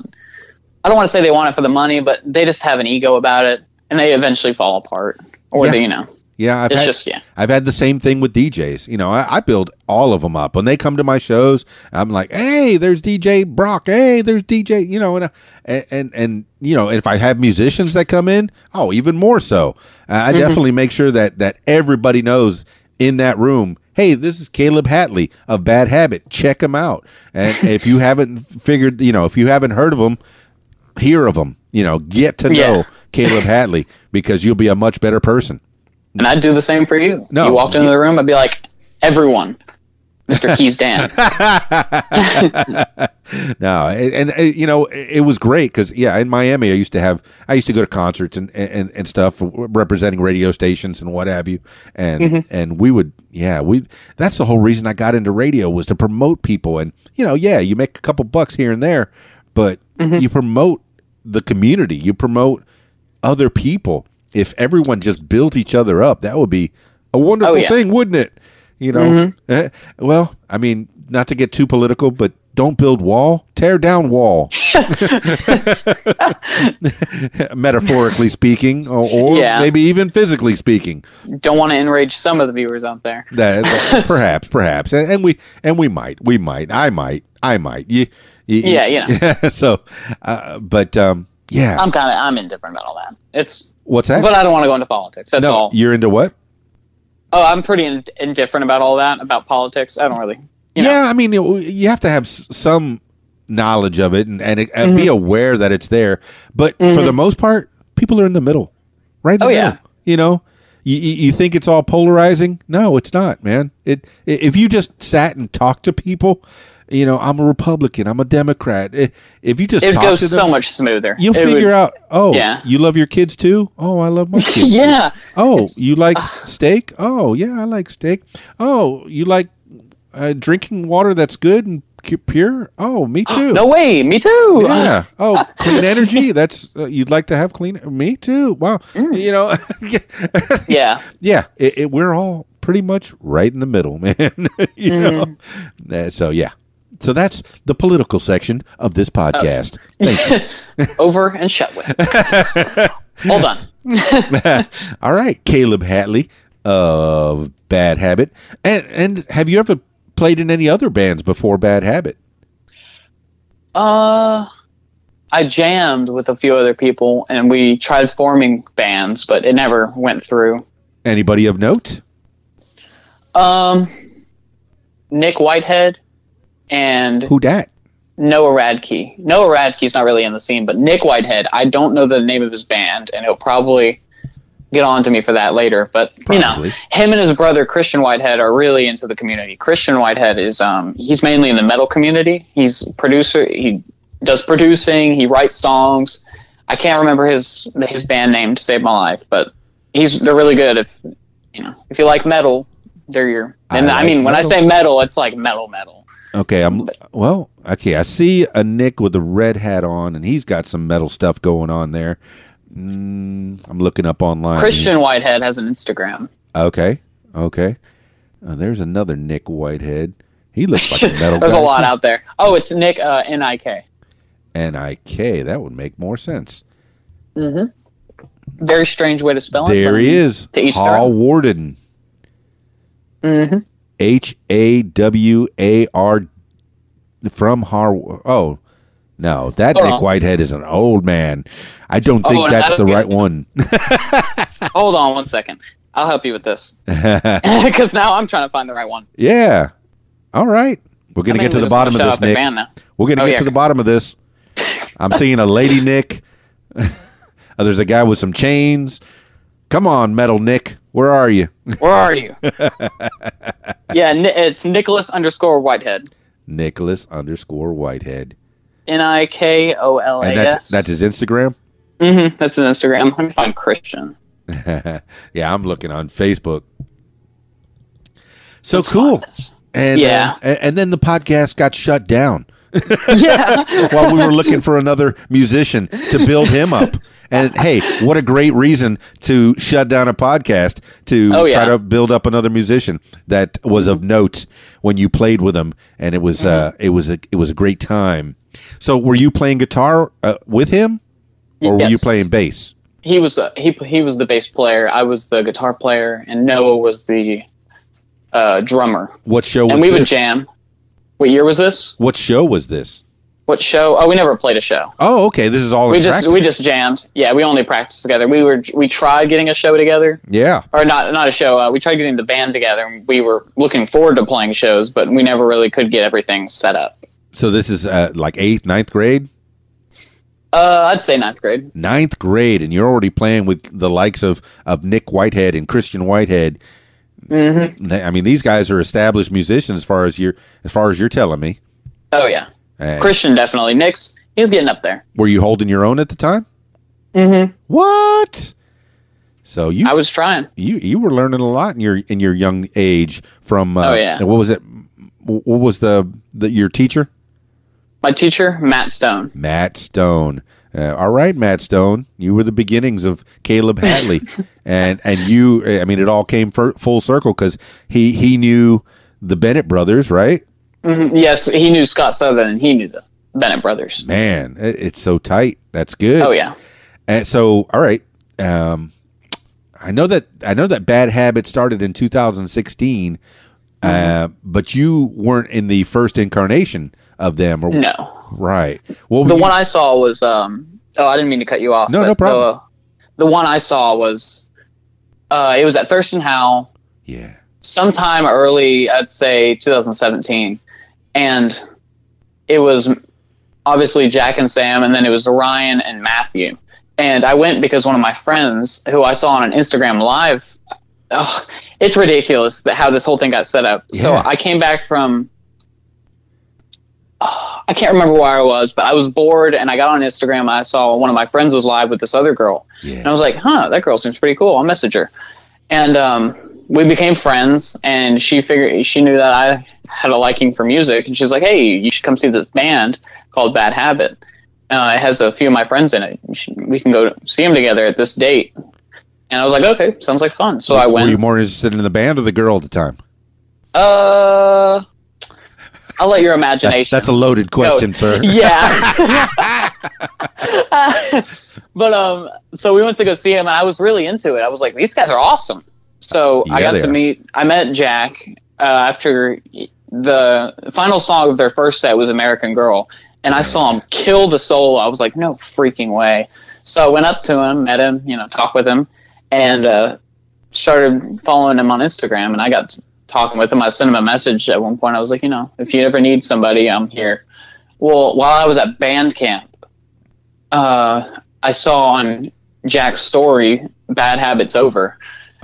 I don't want to say they want it for the money, but they just have an ego about it, and they eventually fall apart, or Yeah. they, you know, Yeah, I've it's had, just yeah. I've had the same thing with DJs. You know, I, I build all of them up when they come to my shows. I'm like, hey, there's DJ Brock. Hey, there's DJ. You know, and and and, and you know, if I have musicians that come in, oh, even more so. Uh, I definitely make sure that that everybody knows in that room. Hey, this is Kaleb Hatley of Bad Habit. Check him out. And if you haven't figured, you know, if you haven't heard of him, hear of him. You know, get to know Yeah. Kaleb Hatley because you'll be a much better person. And I'd do the same for you. No. You walked into the room, I'd be like, everyone, Mr. Keys Dan. no, and, and uh, you know it, it was great because yeah, in Miami I used to have I used to go to concerts and and, and stuff representing radio stations and what have you, and and we would yeah we that's the whole reason I got into radio was to promote people and you know yeah you make a couple bucks here and there, but you promote the community, you promote other people. If everyone just built each other up, that would be a wonderful Oh, yeah. thing, wouldn't it? You know, Eh, well, I mean, not to get too political, but don't build wall, tear down wall. Metaphorically speaking, or, or Yeah. maybe even physically speaking. Don't want to enrage some of the viewers out there. That, perhaps, perhaps, and, and we and we might, we might, I might, I might. You, you, Yeah, you so, uh, but um, yeah. I'm kind of I'm indifferent about all that. It's What's that? but I don't want to go into politics. That's no, all. you're into what? Oh, I'm pretty in, indifferent about all that about politics. I don't really. You know. yeah, I mean, you have to have some knowledge of it and, and, it- and Mm-hmm. be aware that it's there. But for the most part, people are in the middle, right? In the Oh, middle. yeah. You know, you, you you think it's all polarizing? No, it's not, man. It if you just sat and talked to people, you know, I'm a Republican, I'm a Democrat. If you just It talk goes to them, so much smoother. you'll It would- figure out. Oh, Yeah. you love your kids too. Oh, I love my kids. too. yeah. Oh, you like steak? Oh, yeah, I like steak. Oh, you like uh, drinking water that's good and pure? Oh, me too. No way. Me too. Yeah. Oh, clean energy. That's uh, you'd like to have clean. Me too. Wow. Mm. You know. Yeah. yeah. It, it, we're all pretty much right in the middle, man. you Mm. know. Uh, so yeah. So that's the political section of this podcast. Thank you. Over and shut with. Hold on. All right, Kaleb Hatley of Bad Habit, and and have you ever played in any other bands before Bad Habit? Uh, I jammed with a few other people, and we tried forming bands, but it never went through. Anybody of note? Um, Nick Whitehead and Who dat? Noah Radke. Noah Radke's not really in the scene, but Nick Whitehead. I don't know the name of his band, and he'll probably get on to me for that later. But you know, him and his brother Christian Whitehead are really into the community. Christian Whitehead is um he's mainly in the metal community. He's producer. He does producing. He writes songs. I can't remember his his band name to save my life, but he's they're really good. If you know if you like metal, they're your. And I, like mean, when. I say metal, it's like metal metal. Okay, I'm well. Okay, I see a Nick with a red hat on, and he's got some metal stuff going on there. Mm, I'm looking up online. Christian Whitehead has an Instagram. Okay, okay. Uh, there's another Nick Whitehead. He looks like a metal. There's guy a lot out there. Oh, it's Nick uh, N I K. N I K. That would make more sense. Mhm. Very strange way to spell it. There he is, To each Hall. Warden. hmm H A W A R from Har. Oh, no, that Hold Nick on. Whitehead is an old man. I don't Oh, think that's the right one. Hold on one second. I'll help you with this because now I'm trying to find the right one. yeah. All right. We're gonna get to the bottom of this, shout out their Nick. We're gonna Oh, get yeah. to the bottom of this. I'm seeing a lady Nick. Oh, There's a guy with some chains. Come on, metal Nick. Where are you? Where are you? Yeah, it's Nicholas underscore Whitehead. Nicholas underscore Whitehead. N I K O L A And that's that's his Instagram. Mm-hmm. That's his Instagram. Let me find Christian. yeah, I'm looking on Facebook. So Let's cool. And Yeah. uh, and, and then the podcast got shut down yeah. while we were looking for another musician to build him up. And hey, what a great reason to shut down a podcast to Oh, try yeah. Mm-hmm. to build up another musician that was of note when you played with him, and it was uh, it was a it was a great time. So, were you playing guitar uh, with him, or were you playing bass? he was uh, he he was the bass player. I was the guitar player, and Noah was the uh, drummer. What show was and we would jam. What year was this? What show was this? What show? Oh, we never played a show. Oh, okay. This is all We just practice. we just jammed. Yeah, we only practiced together. We were we tried getting a show together, yeah. or not not a show. Uh, we tried getting the band together. and We were looking forward to playing shows, but we never really could get everything set up. So this is uh, like eighth, ninth grade, Uh, I'd say ninth grade. ninth grade, and you're already playing with the likes of of Nick Whitehead and Christian Whitehead. Hmm They- I mean, these guys are established musicians as far as you're as far as you're telling me. Oh yeah, And Christian definitely. Nick's he was getting up there. were you holding your own at the time? hmm What? So you I was trying. you you were learning a lot in your in your young age from uh, Oh, yeah. what was it? What was the, the your teacher? My teacher, Matt Stone. Matt Stone. Uh, all right, Matt Stone. You were the beginnings of Kaleb Hatley, and and you. I mean, it all came full circle because he he knew the Bennett brothers, right? hmm Yes, he knew Scott Southern, and he knew the Bennett brothers. Man, it, it's so tight. That's good. Oh yeah. And so, all right. Um, I know that I know that Bad Habit started in 2016, uh, but you weren't in the first incarnation of them, or No, right? Well, the one I saw was. um Oh, I didn't mean to cut you off. No, but no problem. The, the one I saw was. Uh, it was at Thurston Howell yeah, sometime early, I'd say 2017, and it was obviously Jack and Sam, and then it was Ryan and Matthew. And I went because one of my friends, who I saw on an Instagram live, oh, it's ridiculous that how this whole thing got set up. So I came back from. oh, I can't remember where I was, but I was bored and I got on Instagram. And I saw one of my friends was live with this other girl, and I was like, huh, that girl seems pretty cool. I'll message her. And um, we became friends, and she figured she knew that I had a liking for music, and she's like, hey, you should come see this band called Bad Habit. Uh, it has a few of my friends in it. We can go see them together at this date. And I was like, okay, sounds like fun. So I went. Were you more interested in the band or the girl at the time? uh, I'll let your That- imagination. that's a loaded question, sir. Yeah. but um, so we went to go see him, and I was really into it. I was like, these guys are awesome. So I got to are. meet. I met Jack uh, after the final song of their first set was "American Girl," and I saw him kill the solo. I was like, no freaking way. So I went up to him, met him, you know, talked with him, and uh, started following him on Instagram. And I got talking with him. I sent him a message at one point. I was like, you know, if you ever need somebody, I'm here Well, while I was at band camp, uh, I saw on Jack's story "Bad Habits Over"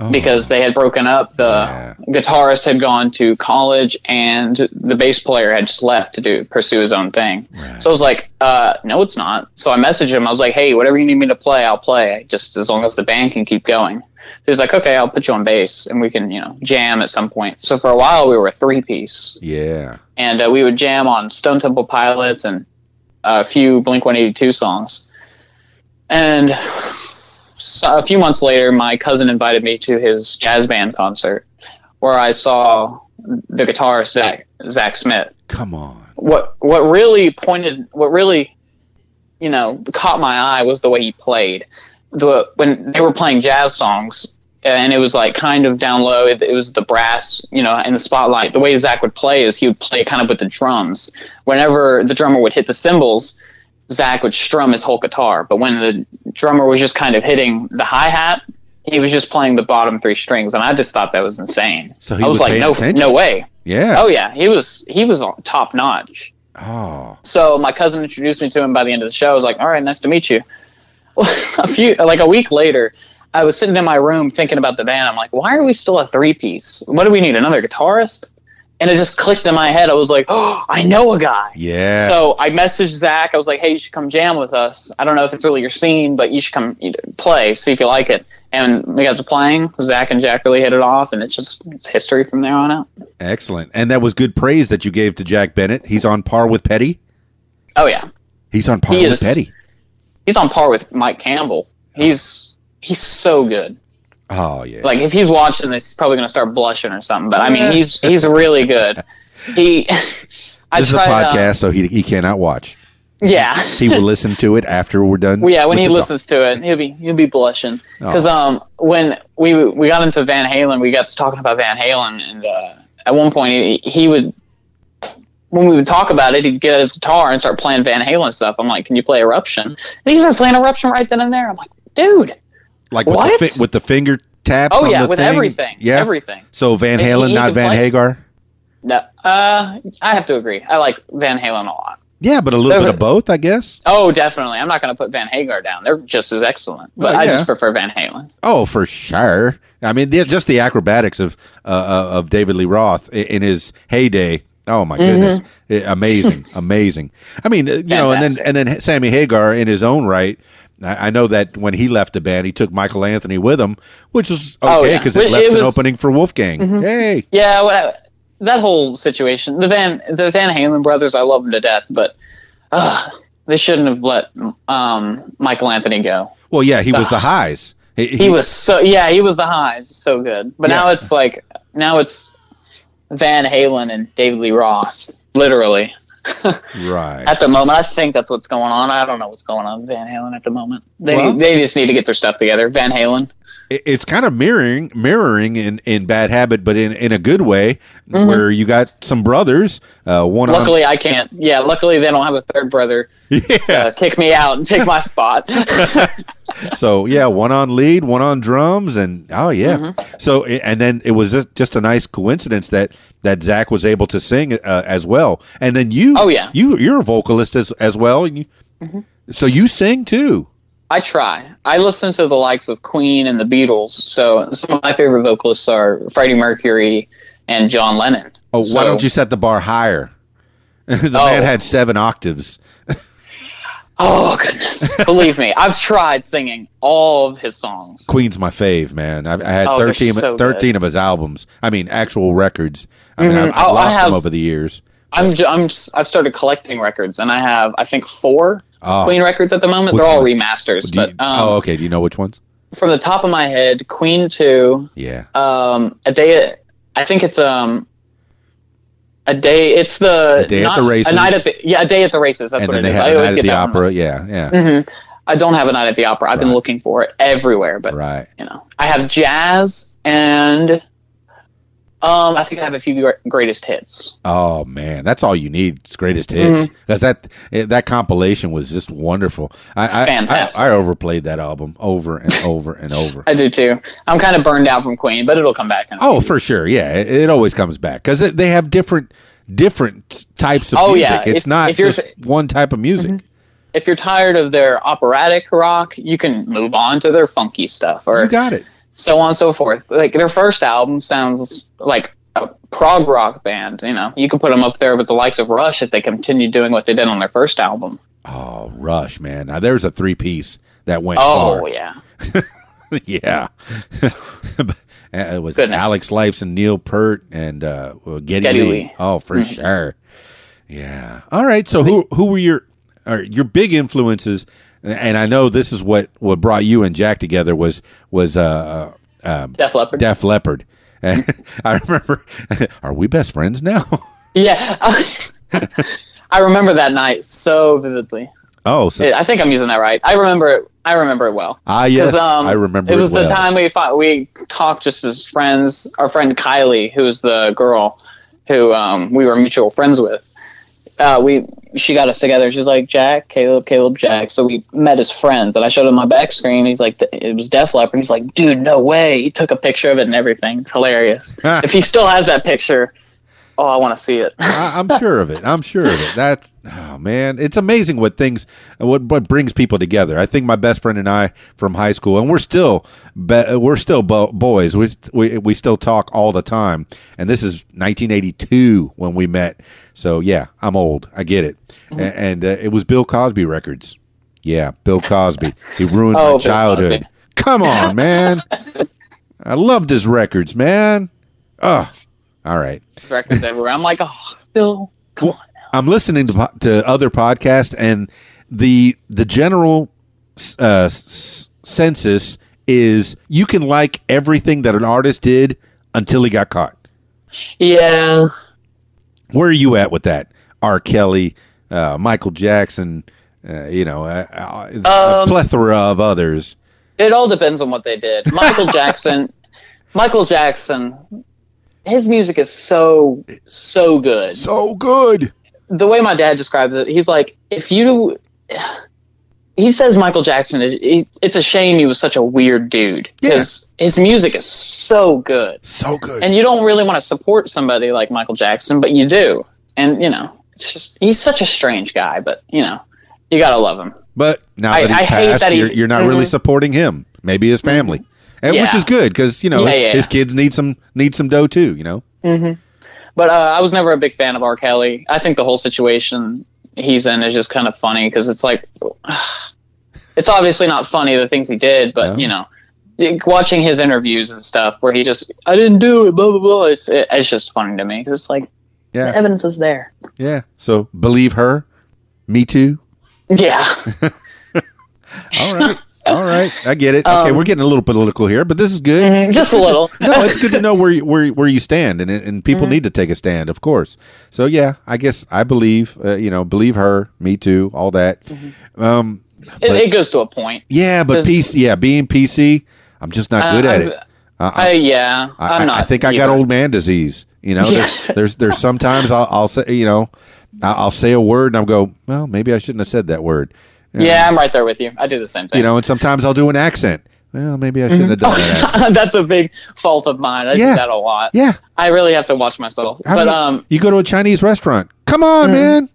because they had broken up. The Oh. Yeah. guitarist had gone to college, and the bass player had just left to do pursue his own thing. Right. So I was like, uh, "No, it's not." So I messaged him. I was like, "Hey, whatever you need me to play, I'll play. Just as long as the band can keep going." He was like, "Okay, I'll put you on bass, and we can, you know, jam at some point." So for a while, we were a three piece Yeah. and uh, we would jam on Stone Temple Pilots and a few Blink 182 songs. And a few months later, my cousin invited me to his jazz band concert where I saw the guitarist Zach, Zach Smith. Come on. What what really pointed, what really, you know, caught my eye was the way he played. The when they were playing jazz songs, and it was like kind of down low. It, it was the brass, you know, in the spotlight. The way Zach would play is he would play kind of with the drums. Whenever the drummer would hit the cymbals, Zach would strum his whole guitar. But when the drummer was just kind of hitting the hi hat, he was just playing the bottom three strings, and I just thought that was insane. So he I was, was like, no, attention. no way. Yeah. Oh yeah, he was he was top notch. Oh. So my cousin introduced me to him by the end of the show. I was like, "All right, nice to meet you." A few like a week later, I was sitting in my room thinking about the band. I'm like, "Why are we still a three piece? What do we need? Another guitarist?" And it just clicked in my head. I was like, "Oh, I know a guy." Yeah. So I messaged Zach. I was like, "Hey, you should come jam with us. I don't know if it's really your scene, but you should come play, see if you like it." And we got to playing. Zach and Jack really hit it off, and it's just it's history from there on out. Excellent. And that was good praise that you gave to Jack Bennett. He's on par with Petty. Oh yeah, He's on par He with is- Petty. he's on par with Mike Campbell. He's he's so good. Oh yeah. like if he's watching this, he's probably gonna start blushing or something. But I mean, he's he's really good. He, I this is a tried. uh, podcast, so he he cannot watch. yeah, He will listen to it after we're done. well, yeah. When he the listens to it, he'll be he'll be blushing because Oh. um when we we got into Van Halen, we got to talking about Van Halen, and uh, at one point he, he would. When we would talk about it, he'd get his guitar and start playing Van Halen stuff. I'm like, "Can you play Eruption?" And he started playing Eruption right then and there. I'm like, "Dude, like with the, What? fi- with the finger taps. oh yeah, with thing? everything, Yeah. everything." So Van Halen, he not Van. Hagar. No, uh, I have to agree. I like Van Halen a lot. Yeah, but a little bit of both, I guess. Oh, definitely. I'm not going to put Van Hagar down. They're just as excellent, but Well, I just prefer Van Halen. Oh, for sure. I mean, just the acrobatics of uh, uh, of David Lee Roth in his heyday. Oh my goodness, Mm-hmm. Amazing, amazing. I mean, uh, you know, and then and then Sammy Hagar in his own right. I I know that when he left the band, he took Michael Anthony with him, which was Oh, okay yeah. because Well, it left it an was- Mm-hmm. opening for Wolfgang. Hey, Yeah, what, that whole situation. The Van the Van Halen brothers, I love them to death, but uh, they shouldn't have let um, Michael Anthony go. well, yeah, he was the highs. He, He was so yeah, he was the highs, so good. But now it's like now it's Van Halen and David Lee Roth, literally. Right. At the moment, I think that's what's going on. I don't know what's going on with Van Halen at the moment. They Well- they just need to get their stuff together. Van Halen. It- it's kind of mirroring mirroring in, in bad habit but in, in a good way where you got some brothers uh, one on Luckily, I can't. Yeah, luckily they don't have a third brother yeah kick me out and take my spot. so yeah one on lead one on drums and oh yeah Mm-hmm. so and then it was just- a nice coincidence that that zach was able to sing uh, as well and then you Oh, yeah. Mm-hmm. you you're a vocalist as, as well you, so you sing too I try. I listen to the likes of Queen and the Beatles. So some of my favorite vocalists are Freddie Mercury and John Lennon. oh why So- don't you set the bar higher the Oh. man had seven octaves Oh goodness! Believe me, I've tried singing all of his songs. Queen's my fave, man. I've, I had Oh, 13, so 13 of his albums. I mean, actual records. I mean, Mhm. I've, I've Oh, lost have- them over the years. I'm j- I'm I've started collecting records, and I have I think four Oh, Queen records at the moment. Which They're all ones? remasters, you- but um, oh, okay. Do you know which ones? from the top of my head, Queen two, Yeah. um, a day. I think it's um, a day. It's the A Day at the Races. A night at the yeah, a day at the races. That's and what then it they is. I always night at get the that opera. Yeah, yeah. hmm I don't have a night at the opera. I've been looking for it everywhere, but Right. you know, I have jazz and um, I think I have a few greatest hits. Oh man, that's all you need. It's greatest hits Mm-hmm. because that eh, that compilation was just wonderful. I I, I Fantastic. I overplayed that album over and over and over. I do too. I'm kind of burned out from Queen, but it'll come back. in a Oh, for sure. Yeah, it, it always comes back because they have different different types of Oh, music. yeah. It's If- not if you're- just one type of music. If you're tired of their operatic rock, you can move on to their funky stuff or You got it. So on and so forth. Like their first album sounds like a prog rock band. You know, you can put them up there with the likes of Rush if they continue doing what they did on their first album. Oh, Rush, man. Now there's a three piece that went Oh far. yeah, yeah. it was Goodness. Alex Lifeson Neil Peart and uh, Geddy, Geddy Lee. Lee. Mm-hmm. Oh, for sure. Yeah. All right. So who who were your or your big influences? And I know this is what what brought you and Jack together was was uh, um, Def Leppard. Def Leppard. I remember. Are we best friends now? yeah, I remember that night so vividly. Oh, so I think I'm using that right. I remember it. I remember it well. ah yes, um, I remember. It was well. the time we fought, we talked just as friends. Our friend Kylie, who was the girl who um, we were mutual friends with, uh, we she got us together. She's like Jack, Kaleb, Kaleb, Jack. So we met as friends, and I showed him my back screen. He's like, it was Def Leppard. He's like, dude, no way. He took a picture of it and everything. It's hilarious. if he still has that picture, oh, I want to see it. I, I'm sure of it. I'm sure of it. That's oh man, it's amazing what things what what brings people together. I think my best friend and I from high school, and we're still be, we're still bo- boys. We, we we still talk all the time. And this is 1982 when we met. So yeah, I'm old. I get it. Mm-hmm. A- And, uh, it was Bill Cosby records. Yeah, Bill Cosby. He ruined Oh, my childhood. Come on, man. I loved his records, man. Ugh. All right. Records everywhere. I'm like, oh, Bill, come on. I'm listening to to other podcasts, and the the general uh, census is you can like everything that an artist did until he got caught. Yeah. Where are you at with that? R. Kelly, uh, Michael Jackson, uh, you know, uh, uh, a Um, plethora of others. It all depends on what they did. Michael Jackson, Michael Jackson, his music is so so good. So good. The way my dad describes it, he's like, if you, he says Michael Jackson, is- it's a shame he was such a weird dude because his music is so good, So good. and you don't really want to support somebody like Michael Jackson, but you do, and you know, it's just he's such a strange guy, but you know, you gotta love him. But now I- that he's I hate passed, that he- you're, you're not really Mhm. supporting him. Maybe his family, and which is good because you know Yeah, yeah. his kids need some need some dough too. You know. But uh, I was never a big fan of R. Kelly. I think the whole situation he's in is just kind of funny because it's like, it's obviously not funny the things he did, but No. you know, watching his interviews and stuff where he just, I didn't do it, blah blah blah. It's it, it's just funny to me because it's like the Yeah. evidence is there. Yeah. So believe her. Me too. Yeah, All right. All right. I get it. Okay, Um, we're getting a little political here, but this is good. Mhm, just a little. No, it's good to know where you, where where you stand, and and people Mm-hmm. need to take a stand, of course. So yeah, I guess I believe. Uh, you know, believe her. Me too. All that. Mm-hmm. Um. it, it goes to a point. Yeah, but PC. Yeah, being PC, I'm just not Uh, good at I'm- it. Uh, I, yeah, I, I'm not. I think I got old man disease. You know, there's, there's there's sometimes I'll, I'll say you know I'll say a word and I'll go well maybe I shouldn't have said that word. Yeah, I'm right there with you. I do the same thing. You know, and sometimes I'll do an accent. Well, maybe I shouldn't have done that. That's a big fault of mine. I Yeah. do that a lot. Yeah, I really have to watch myself. How but do- um, you go to a Chinese restaurant. Come on, man.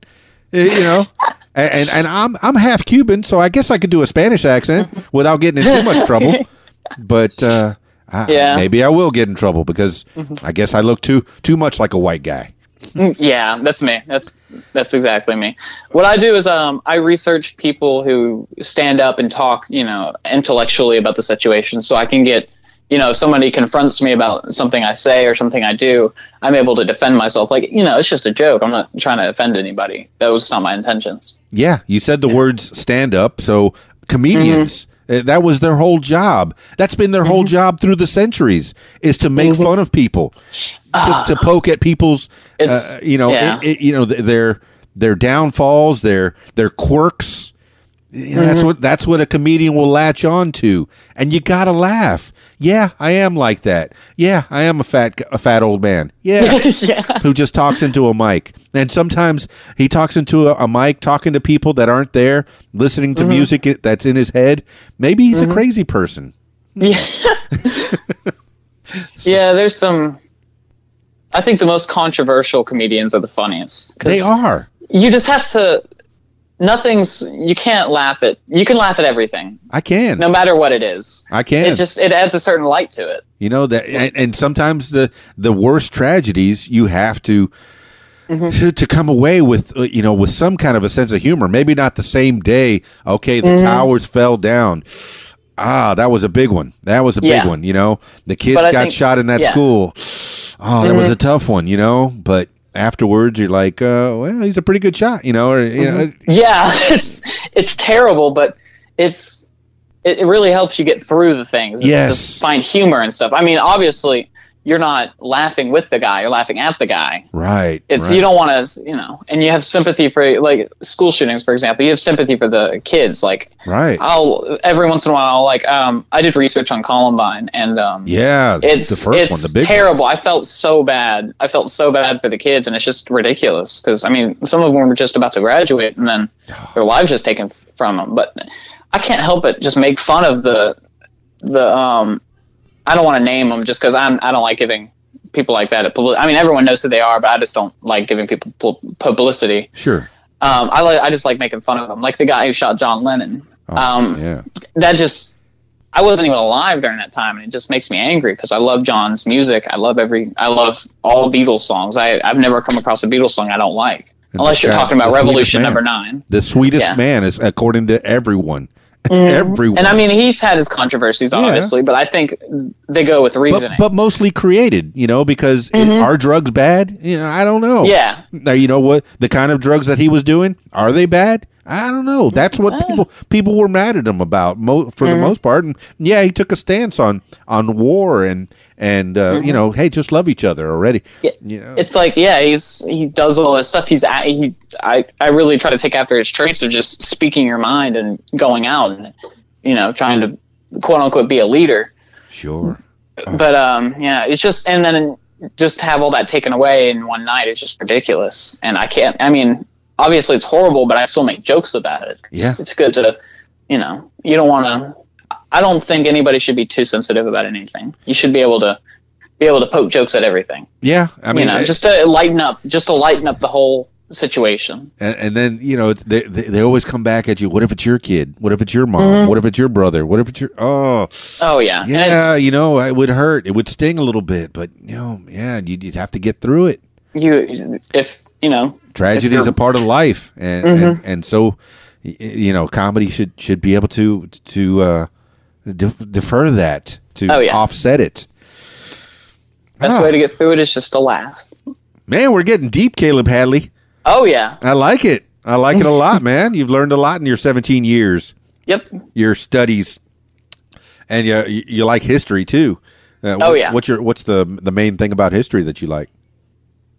Uh, You know, and, and I'm I'm half Cuban, so I guess I could do a Spanish accent without getting in too much trouble. But uh, I, Yeah. maybe I will get in trouble because I guess I look too too much like a white guy. Yeah, that's me. That's that's exactly me. What I do is um I research people who stand up and talk, you know, intellectually about the situation so I can get you know, if somebody confronts me about something I say or something I do, I'm able to defend myself. Like, you know, it's just a joke. I'm not trying to offend anybody. That was not my intentions. Yeah, you said the words stand up. So comedians, uh, that was their whole job. That's been their whole job through the centuries is to make fun of people, to, ah. to poke at people's, uh, uh, you know, yeah. it, it- you know, their their downfalls, their their quirks. You know, That's mm-hmm. what that's what a comedian will latch on to, and you gotta laugh. Yeah, I am like that. Yeah, I am a fat a fat old man. Yeah, yeah. who just talks into a mic. And sometimes he talks into a, a mic, talking to people that aren't there, listening to mm-hmm. music that's in his head. Maybe he's a mm-hmm. crazy person. Yeah. yeah, there's some I think the most controversial comedians are the funniest. They are. You just have to. Nothing's. You can't laugh at. You can laugh at everything, I can. no matter what it is. I can. It just it adds a certain light to it. You know that, and, and sometimes the the worst tragedies you have to, Mm-hmm. to to come away with uh, you know with some kind of a sense of humor. Maybe not the same day. Okay, the Mm-hmm. towers fell down. Ah, that was a big one. That was a big Yeah. one. You know, the kids got think- shot in that yeah. school. Oh, that Mm-hmm. was a tough one. You know, but afterwards you're like, uh, well, he's a pretty good shot. You know, or you know, Yeah, it's it's terrible, but it's it, it really helps you get through the things. Yes. just find humor and stuff. I mean, obviously, you're not laughing with the guy; you're laughing at the guy. right. It's right. you don't want to, you know, and you have sympathy for like school shootings, for example. You have sympathy for the kids. Like right. I'll every once in a while, I'll like um, I did research on Columbine, and um, yeah, it's the first it's one, the big one. terrible. I felt so bad. I felt so bad for the kids, and it's just ridiculous because I mean, some of them were just about to graduate, and then their lives just taken from them. But I can't help but just make fun of the the um. I don't want to name them just because I'm I don't like giving people like that. A publi- I mean, everyone knows who they are, but I just don't like giving people pu- publicity. Sure. Um, I like I just like making fun of them, like the guy who shot John Lennon. Oh, Um, yeah. that just I wasn't even alive during that time, and it just makes me angry because I love John's music. I love every I love all Beatles songs. I I've never come across a Beatles song I don't like, And unless you're guy- talking about Revolution. Number Nine. The sweetest Yeah. man is according to everyone. Everyone. And I mean, he's had his controversies, Yeah. obviously, but I think they go with but, reasoning. but mostly created, you know, because are drugs bad? You know, I don't know. Mm-hmm. yeah, Now you know what the kind of drugs that he was doing are they bad? I don't know. That's what people people were mad at him about mo- for Mm-hmm. the most part. And yeah, he took a stance on on war and and uh, you know, hey, just love each other already. Mm-hmm. Yeah. You know, it's like yeah, he's he does all this stuff. He's he I I really try to take after his traits of just speaking your mind and going out and you know trying to quote unquote be a leader. sure. but um yeah it's just and then just to have all that taken away in one night is just ridiculous and i can't i mean obviously it's horrible but i still make jokes about it Yeah. it's good to you know you don't want to i don't think anybody should be too sensitive about anything you should be able to be able to poke jokes at everything Yeah, I mean, you know just to lighten up just to lighten up the whole situation and, and then you know they, they they always come back at you. What if it's your kid? What if it's your mom? Mm-hmm. What if it's your brother? What if it's your oh oh yeah yeah? You know, it would hurt. It would sting a little bit, but you know, yeah, you'd, you'd have to get through it. You if you know Tragedy is a part of life, and and, and so you know, comedy should should be able to to uh, de- defer that to Oh, yeah. offset it. best Ah. way to get through it is just to laugh Man, we're getting deep, Kaleb Hatley. oh yeah I like it. I like it a lot, man. You've learned a lot in your 17 years. yep your studies, and you you, you like history too. Uh, Oh, what- yeah. What's your what's the the main thing about history that you like?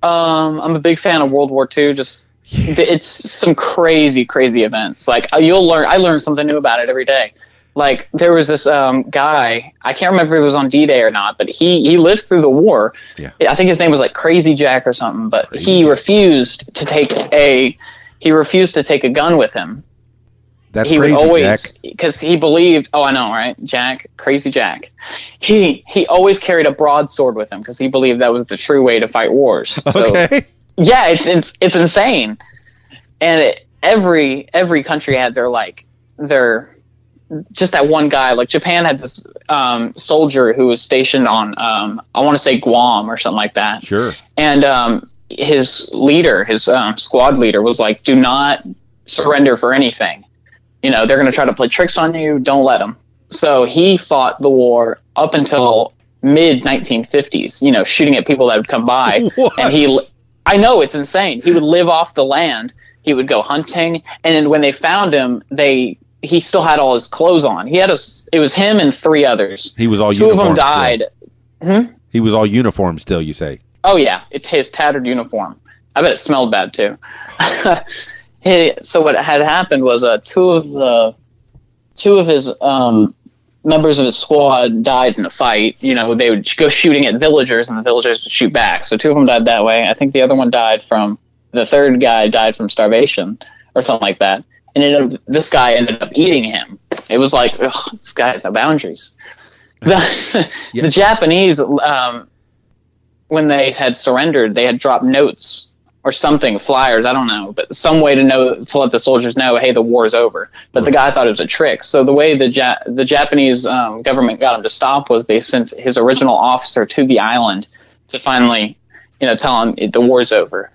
Um, I'm a big fan of World War II. Just it's some crazy, crazy events. Like uh, you'll learn. I learn something new about it every day. Like there was this um, guy. I can't remember if it was on D-Day or not, but he he lived through the war. Yeah. I think his name was like Crazy Jack or something. But Crazy he Jack. refused to take a he refused to take a gun with him. That's he crazy, would always because he believed. Oh, I know, right? Jack, Crazy Jack. He he always carried a broadsword with him because he believed that was the true way to fight wars. So, Okay. yeah, it's it's it's insane, and it, every every country had their like their just that one guy. Like Japan had this um, soldier who was stationed on um, I want to say Guam or something like that, Sure. and um, his leader, his um, squad leader, was like, "Do not surrender for anything. You know they're going to try to play tricks on you. Don't let them." So he fought the war up until mid 1950s. You know, shooting at people that would come by, What? and he I know it's insane. He would live off the land. He would go hunting, and then when they found him, they he still had all his clothes on. He had a. It was him and three others. He was all Two of them died. Still. He was all uniform still. You say? Oh yeah, it's his tattered uniform. I bet it smelled bad too. He- so what had happened was uh, two of the two of his um, members of his squad died in a fight. You know, they would go shooting at villagers, and the villagers would shoot back. So two of them died that way. I think the other one died from the third guy died from starvation or something like that. And ended this guy ended up eating him. It was like, ugh, this guy has no boundaries. The, Yeah. the Japanese um, when they had surrendered, they had dropped notes or something, flyers, I don't know, but some way to know to let the soldiers know, hey, the war's over. But the guy thought it was a trick. So the way the ja- the Japanese um, government got him to stop was they sent his original officer to the island to finally, you know, tell him the war's over.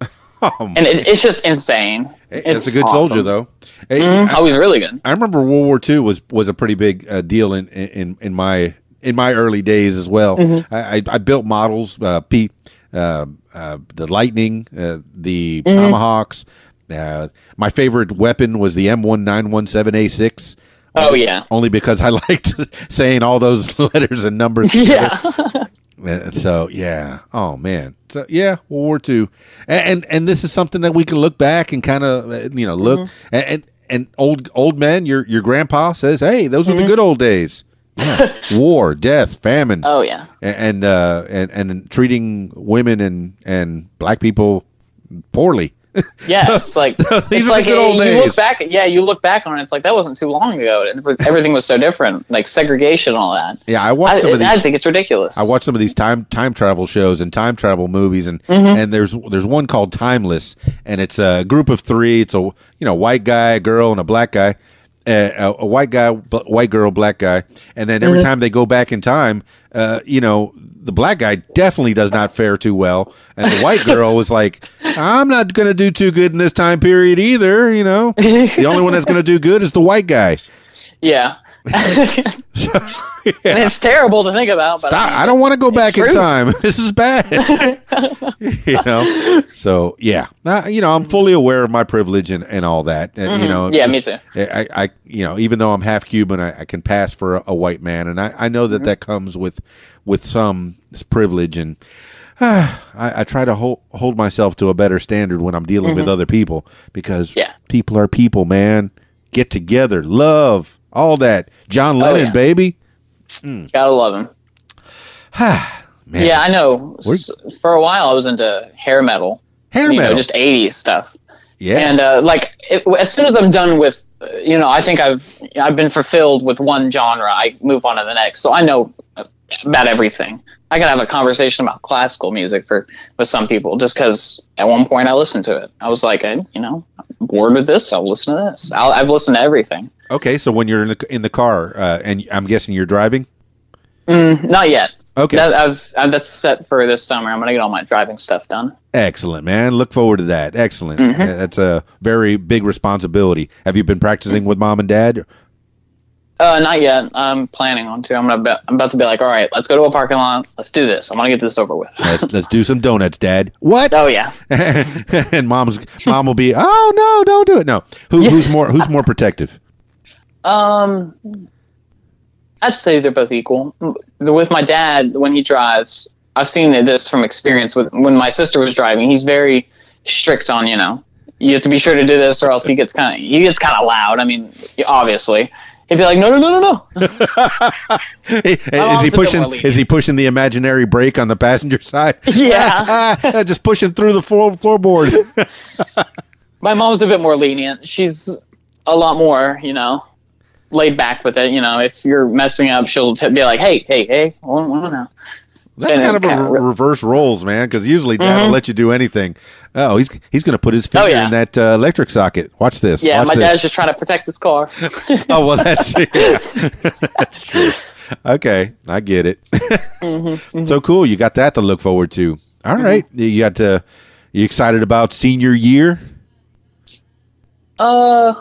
Oh, And it, it's just insane. Hey, It's that's a good awesome. soldier, though. Hey, Mhm. I, Oh, he's really good. I remember World War II was was a pretty big uh, deal in, in in my in my early days as well. Mm-hmm. I, I, I built models, uh, Pete, uh, uh, the Lightning, uh, the Mm-hmm. Tomahawks. Uh, my favorite weapon was the M1917A6. Oh yeah, Only because I liked saying all those letters and numbers. together. yeah. So yeah, oh man, so yeah, World War II, and and, and this is something that we can look back and kind of you know look Mm-hmm. and, and and old old men, your your grandpa says, hey, those are the good old days. Yeah. War, death, famine, Mm-hmm. Oh yeah. and uh, and and treating women and and black people poorly. Yeah, it's like These it's like good old you days. look back. Yeah, you look back on it. It's like that wasn't too long ago, and everything was so different, like segregation and all that. Yeah, I watched I, some of these. I think it's ridiculous. I watch some of these time time travel shows and time travel movies, and and there's there's one called Timeless, and it's a group of three. It's a you know white guy, a girl, and a black guy. Uh, a, a white guy, bl- white girl, black guy, and then every time they go back in time, uh, you know, the black guy definitely does not fare too well, and the white girl was like, "I'm not going to do too good in this time period either." You know, the only one that's going to do good is the white guy. Yeah, So, and it's terrible to think about. But Stop. I, mean, I don't want to go back in time. This is bad. you know. So yeah, Uh, you know, I'm fully aware of my privilege and, and all that. And, You know. Mm-hmm. Yeah, me too. I, I, you know, even though I'm half Cuban, I, I can pass for a, a white man, and I, I know Mm-hmm. that that comes with with some privilege, and I, I try to hold hold myself to a better standard when I'm dealing with other people because Mm-hmm. Yeah. people are people, man. Get together, love, all that. John Lennon, Oh, yeah. baby. Gotta love him. Man. Yeah, I know. We're- For a while, I was into hair metal. Hair you metal. know, just '80s stuff. yeah. And uh, like, it, as soon as I'm done with, you know, I think I've I've been fulfilled with one genre. I move on to the next, so I know about everything. I can have a conversation about classical music for with some people just because at one point I listened to it. I was like, I, you know, I'm bored with this. I'll listen to this. I'll, I've listened to everything. Okay, so when you're in the in the car, uh, and I'm guessing you're driving. Mm, not yet. Okay, That, I've, i that's set for this summer. I'm gonna get all my driving stuff done. excellent, man. Look forward to that. Excellent. Mm-hmm. Uh, That's a very big responsibility. Have you been practicing with mom and dad? Uh, not yet. I'm planning on to. I'm gonna. Be, I'm about to be like, all right, let's go to a parking lot. Let's do this. I'm gonna get this over with. Let's let's do some donuts, Dad. What? Oh yeah. and mom's mom will be, oh no, don't do it. No, Who, who's more who's more protective? Um, I'd say they're both equal. With my dad, when he drives, I've seen this from experience. With when my sister was driving, he's very strict on you know you have to be sure to do this or else he gets kind of he gets kind of loud. I mean, obviously. He'd be like, no, no, no, no, no. is he mom's a bit pushing? Is he pushing the imaginary brake on the passenger side? Yeah. just pushing through the floor, floorboard. My mom's a bit more lenient. She's a lot more, you know, laid back with it. You know, if you're messing up, she'll t- be like, hey, hey, hey, well, well, no. That's And kind of a re- re- reverse roles, man. Because usually Dad will let you do anything. Oh, he's he's going to put his finger Mm-hmm. Oh, yeah. in that uh, electric socket. Watch this. Yeah, Watch my this. dad's just trying to protect his car. Oh well, that's yeah. that's true. Okay, I get it. Mm-hmm, So cool, you got that to look forward to. All right, you got to. You excited about senior year? Uh,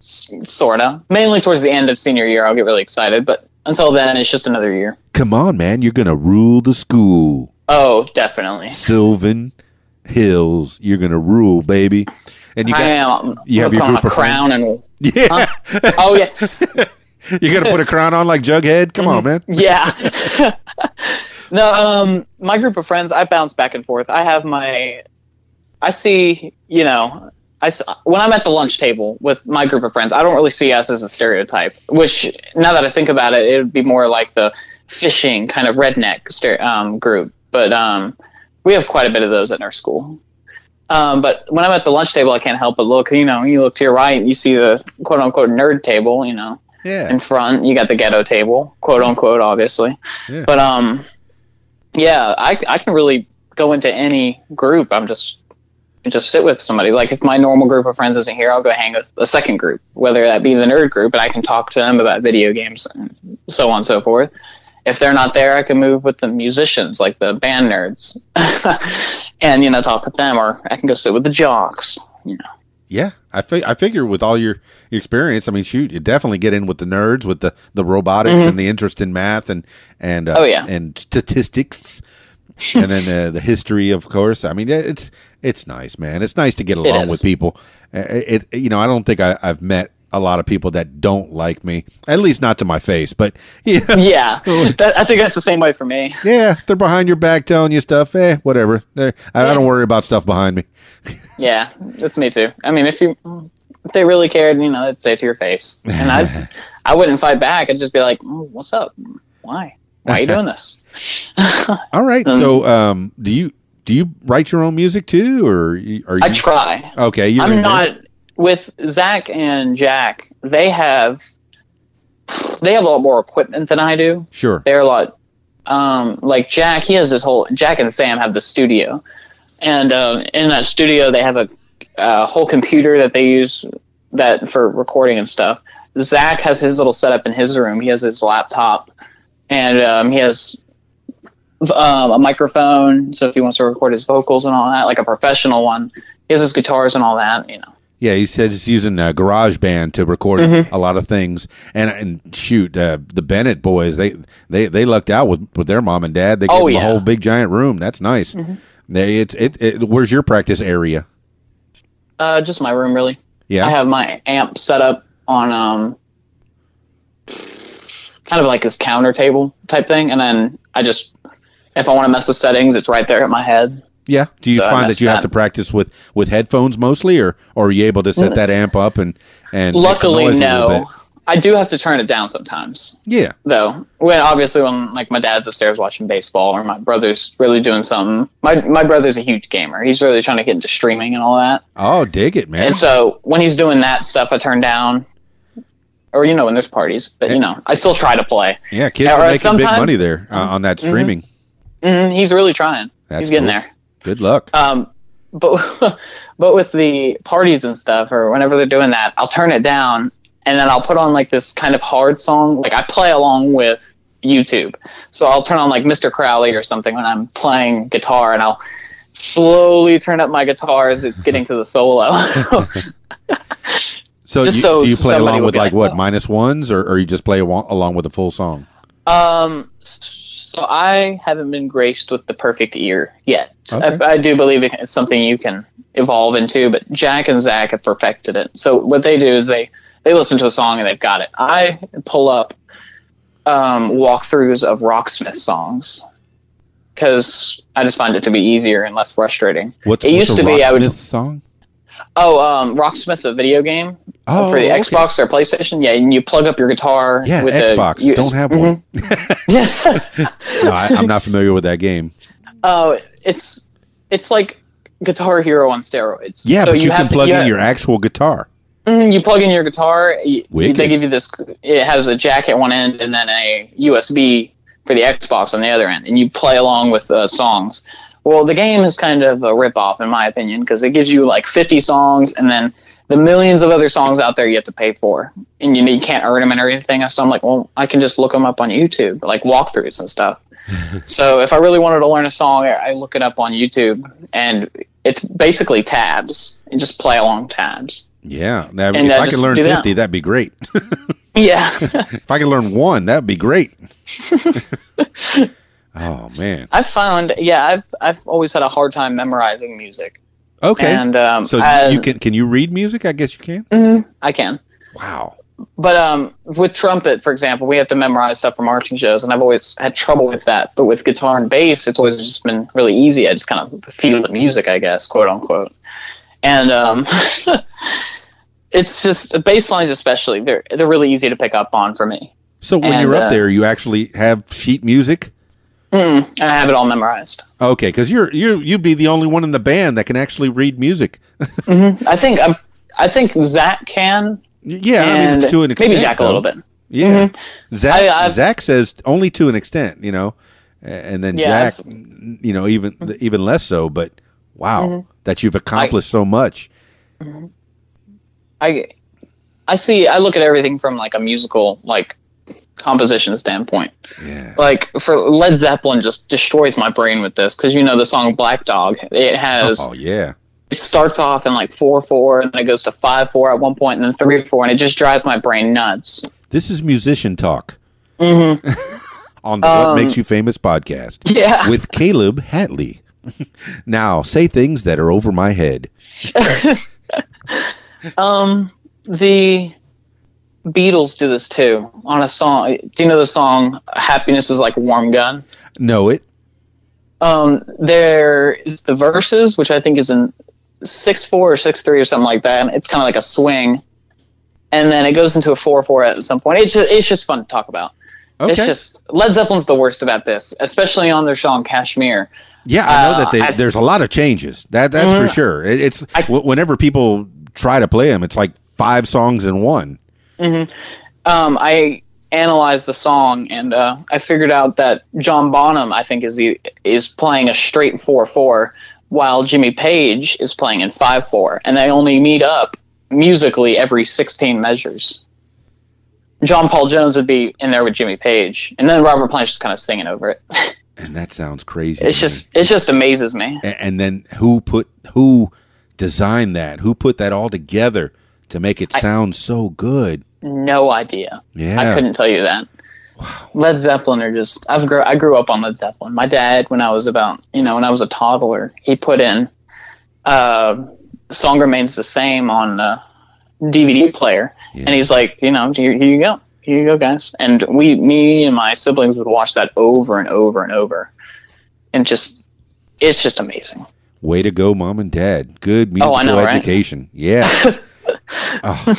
sort of. Mainly towards the end of senior year, I'll get really excited. But until then, it's just another year. Come on, man, you're gonna rule the school. Oh, definitely. Sylvan Hills, you're gonna rule, baby. And you I got am. you have your group a of crown and. yeah. Oh yeah, you're gonna put a crown on like Jughead. Come on, man. yeah. no, um, my group of friends, I bounce back and forth. I have my, I see, you know, I when I'm at the lunch table with my group of friends, I don't really see us as a stereotype. Which now that I think about it, it would be more like the fishing kind of redneck um, group. But um, we have quite a bit of those at our school. Um, but when I'm at the lunch table, I can't help but look. You know, you look to your right, you see the quote unquote nerd table. You know, Yeah. in front. You got the ghetto table, quote unquote, obviously. Yeah. But um, Yeah, I I can really go into any group. I'm just just sit with somebody. Like if my normal group of friends isn't here, I'll go hang with a second group, whether that be the nerd group, and I can talk to them about video games and so on and so forth. If they're not there, I can move with the musicians, like the band nerds, and you know talk with them, or I can go sit with the jocks. You know. Yeah, I fi- I figure with all your, your experience, I mean, shoot, you definitely get in with the nerds, with the, the robotics and the interest in math and and uh, Mm-hmm. Oh, yeah. and statistics, and then uh, the history, of course. I mean, it's it's nice, man. It's nice to get along with people. Uh, It, you know, I don't think I, I've met a lot of people that don't like me, at least not to my face. But yeah, Yeah, that, I think that's the same way for me. yeah, they're behind your back telling you stuff. Eh, whatever. I, I don't worry about stuff behind me. Yeah, that's me too. I mean, if you if they really cared, you know, they'd say it to your face, and I I wouldn't fight back. I'd just be like, oh, "What's up? Why? Why are you doing this?" All right. so, um, do you do you write your own music too, or are you? I try. okay, you're I'm there. not with Zach and Jack. They have they have a lot more equipment than I do. Sure. They're a lot um, like Jack. He has this whole Jack and Sam have the studio, and uh, in that studio they have a, a whole computer that they use that for recording and stuff. Zach has his little setup in his room. He has his laptop, and um, he has um, a microphone. So if he wants to record his vocals and all that, like a professional one, he has his guitars and all that. You know. Yeah, he said he's using uh, GarageBand to record Mm-hmm. a lot of things. And and shoot, uh, the Bennett boys they they they lucked out with, with their mom and dad. They gave Oh, them a yeah. Mm-hmm. whole big giant room. That's nice. They, it's it, it. Where's your practice area? Uh, just my room, really. Yeah. I have my amp set up on um, kind of like this counter table type thing, and then I just, if I want to mess with settings, it's right there at my head. yeah. Do you So find that you have to practice with with headphones mostly, or or are you able to set that amp up and and Luckily, noise a little bit? no. I do have to turn it down sometimes, Yeah. though. When obviously when like my dad's upstairs watching baseball, or my brother's really doing something. My my brother's a huge gamer. He's really trying to get into streaming and all that. Oh, dig it, man. And so when he's doing that stuff, I turn down. Or you know when there's parties, but you know I still try to play. yeah, kids or are making big Mm-hmm. money there uh, on that streaming. Hmm he's really trying. That's he's getting cool. there. Good luck. Um, but but with the parties and stuff, or whenever they're doing that, I'll turn it down, and then I'll put on like this kind of hard song. Like I play along with YouTube, so I'll turn on like Mr. Crowley or something when I'm playing guitar, and I'll slowly turn up my guitar as it's getting to the solo. So, Just you, so do you play along with like like, what minus ones, or, or you just play along along with a full song? Um, so I haven't been graced with the perfect ear yet. Okay. I, I do believe it's something you can evolve into, but Jack and Zach have perfected it. So what they do is they they listen to a song and they've got it. I pull up um, walkthroughs of Rocksmith songs because I just find it to be easier and less frustrating. What's, It what's used a to be I would- Rocksmith song? Oh, um, Rocksmith's a video game Oh, for the okay. Xbox or PlayStation. Yeah, and you plug up your guitar. Yeah, with Xbox. A, you- Don't have one. Yeah. no, I, I'm not familiar with that game. Oh, it's it's like Guitar Hero on steroids. Yeah, so but you, can have to- plug you in ha- your actual guitar. Mhm, you plug in your guitar. You, they give you this. It has a jack at one end and then a USB for the Xbox on the other end, and you play along with uh, songs. Well, the game is kind of a ripoff, in my opinion, because it gives you like 50 songs and then the millions of other songs out there you have to pay for, and you, you can't earn them and everything. So I'm like, well, I can just look them up on YouTube, like walkthroughs and stuff. so if I really wanted to learn a song, I I look it up on YouTube, and it's basically tabs. and just play along tabs. Yeah. Now, And, if uh, I could learn do that. 50, that'd be great. Yeah. if I could learn one, that'd be great. oh, man. I've found, yeah, I've I've always had a hard time memorizing music, Okay. and um, so I, you can can you read music? I guess you can. Mhm, I can, Wow. but um, with trumpet, for example, we have to memorize stuff for marching shows, and I've always had trouble with that. But with guitar and bass, it's always just been really easy. I just kind of feel the music, I guess, quote unquote, and um. It's just bass lines, especially they're they're really easy to pick up on for me. So when And, you're up uh, there, you actually have sheet music. Mm, I have it all memorized. Okay, because you're you you'd be the only one in the band that can actually read music. I think I'm, I think Zach can, yeah, I mean to an extent. maybe Jack a little bit. Yeah, Zach I- Zach says only to an extent. You know, and then Yeah, Jack, you know, even even less so. But wow, Mm-hmm. that you've accomplished so much. I I see. I look at everything from like a musical like composition standpoint. Yeah, Like for Led Zeppelin, just destroys my brain with this because you know the song Black Dog. It has oh yeah, it starts off in like four four, and then it goes to five four at one point, and then three four, and it just drives my brain nuts. this is musician talk on the What Um, Makes You Famous podcast Yeah. with Kaleb Hatley. now say things that are over my head. Um, the Beatles do this too on a song. Do you know the song "Happiness Is Like a Warm Gun"? Know it? Um, there is the verses, which I think is in six four or six three or something like that. And it's kind of like a swing, and then it goes into a four four at some point. It's just, it's just fun to talk about. Okay. It's just Led Zeppelin's the worst about this, especially on their song "Kashmir." Yeah, I know Uh, that they, I- there's a lot of changes. That that's for Mhm. sure. It, it's I- whenever people try to play them, it's like five songs in one. Um, I analyzed the song and uh, I figured out that John Bonham, I think, is the, is playing a straight four four, while Jimmy Page is playing in five four, and they only meet up musically every sixteen measures. John Paul Jones would be in there with Jimmy Page, and then Robert Plant's just kind of singing over it. And that sounds crazy. It's just it just amazes me. A- and then who put who designed that? Who put that all together to make it sound so good? No idea. Yeah. I couldn't tell you that. Led Zeppelin are just I've grew I grew up on Led Zeppelin. My dad, when I was about you know when I was a toddler, he put in uh, "Song Remains the Same" on the DVD player, Yeah. and he's like, you know, here, here you go, here you go, guys. And we, me and my siblings would watch that over and over and over, and just it's just amazing. Way to go, mom and dad. Good musical Oh, know, right? education. Yeah. oh,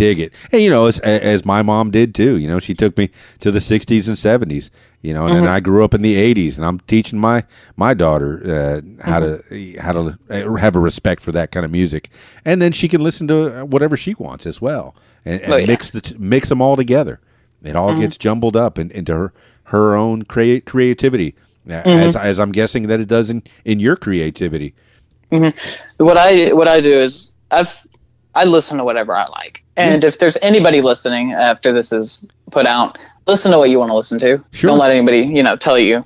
dig it. And you know, as as my mom did too. You know, she took me to the '60s and '70s. You know, and, Mm-hmm. and I grew up in the '80s, and I'm teaching my my daughter uh, how Mm-hmm. to how to uh, have a respect for that kind of music, and then she can listen to whatever she wants as well, and, and Oh, yeah. Mm-hmm. mix the t- mix them all together. It all gets jumbled up in, into her her own crea- creativity, Mm-hmm. as as I'm guessing that it does in in your creativity. what I what I do is I've I listen to whatever I like, and if there's anybody listening after this is put out, listen to what you want to listen to. Sure. Don't let anybody you know tell you,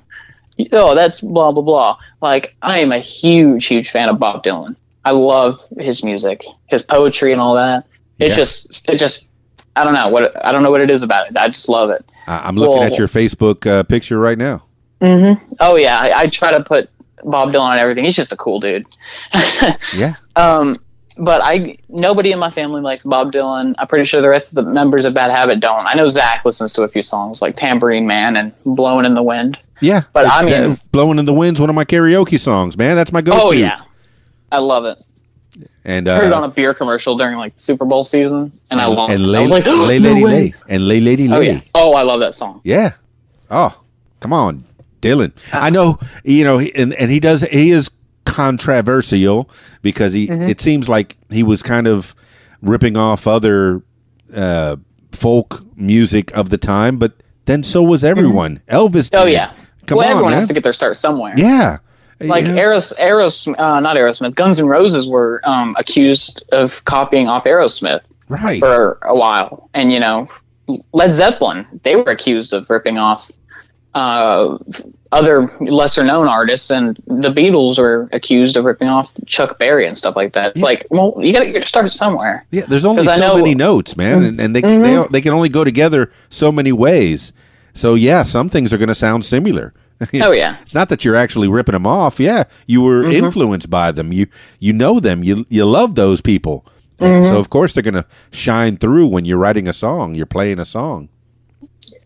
oh that's blah blah blah. Like I am a huge huge fan of Bob Dylan. I love his music, his poetry, and all that. It Yeah. just it just I don't know what I don't know what it is about it. I just love it. I'm looking Well- at your Facebook uh, picture right now. Oh yeah, I, I try to put Bob Dylan on everything. He's just a cool dude. Yeah. Um, but I nobody in my family likes Bob Dylan. I'm pretty sure the rest of the members of Bad Habit don't. I know Zach listens to a few songs like Tambourine Man and Blowing in the Wind. Yeah. But I mean- Blowing in the Wind's one of my karaoke songs, man. That's my go-to. Oh yeah, I love it. And I heard it on uh, a beer commercial during like Super Bowl season, and I lost. and it. lay, I was like, lay lady way. lay and lay lady lay. Oh yeah. Oh, I love that song. Yeah. Oh, come on, Dylan. Ah. I know, you know, and, and he does, he is controversial because he, Mm-hmm. it seems like he was kind of ripping off other uh, folk music of the time, but then so was everyone. Elvis. Oh did. yeah. Come well, on, everyone man. has to get their start somewhere. Yeah. like Yeah. Aeros, Aeros, uh, not Aerosmith. Guns N' Roses were um, accused of copying off Aerosmith right. for a while, and you know, Led Zeppelin they were accused of ripping off uh, other lesser known artists, and the Beatles were accused of ripping off Chuck Berry and stuff like that. It's Yeah. like, well, you got to get start somewhere. Yeah, there's only so know- many notes, man, and, and they Mm-hmm. they they can only go together so many ways. So yeah, some things are going to sound similar. Oh, yeah. it's not that you're actually ripping them off. Yeah, you were Mm-hmm. influenced by them. You you know them. You you love those people. Mm-hmm. So of course they're going to shine through when you're writing a song. You're playing a song.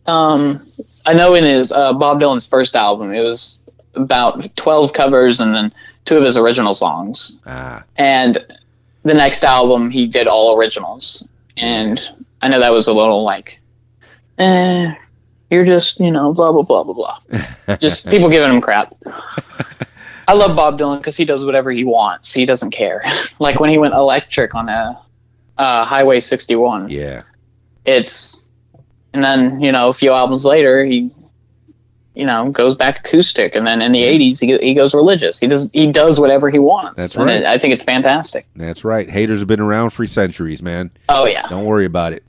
Um, I know in his uh, Bob Dylan's first album, it was about twelve covers and then two of his original songs. Ah, and the next album he did all originals. And i know that was a little like eh you're just you know blah blah blah blah blah. Just people giving him crap. I love bob dylan because he does whatever he wants. He doesn't care. Like when he went electric on a uh, highway 61 yeah. it's and then you know a few albums later he you know goes back acoustic, and then in the '80s he, he goes religious. He does he does whatever he wants. That's And right. it- I think it's fantastic. That's right. Haters have been around for centuries, man. Oh yeah, Don't worry about it.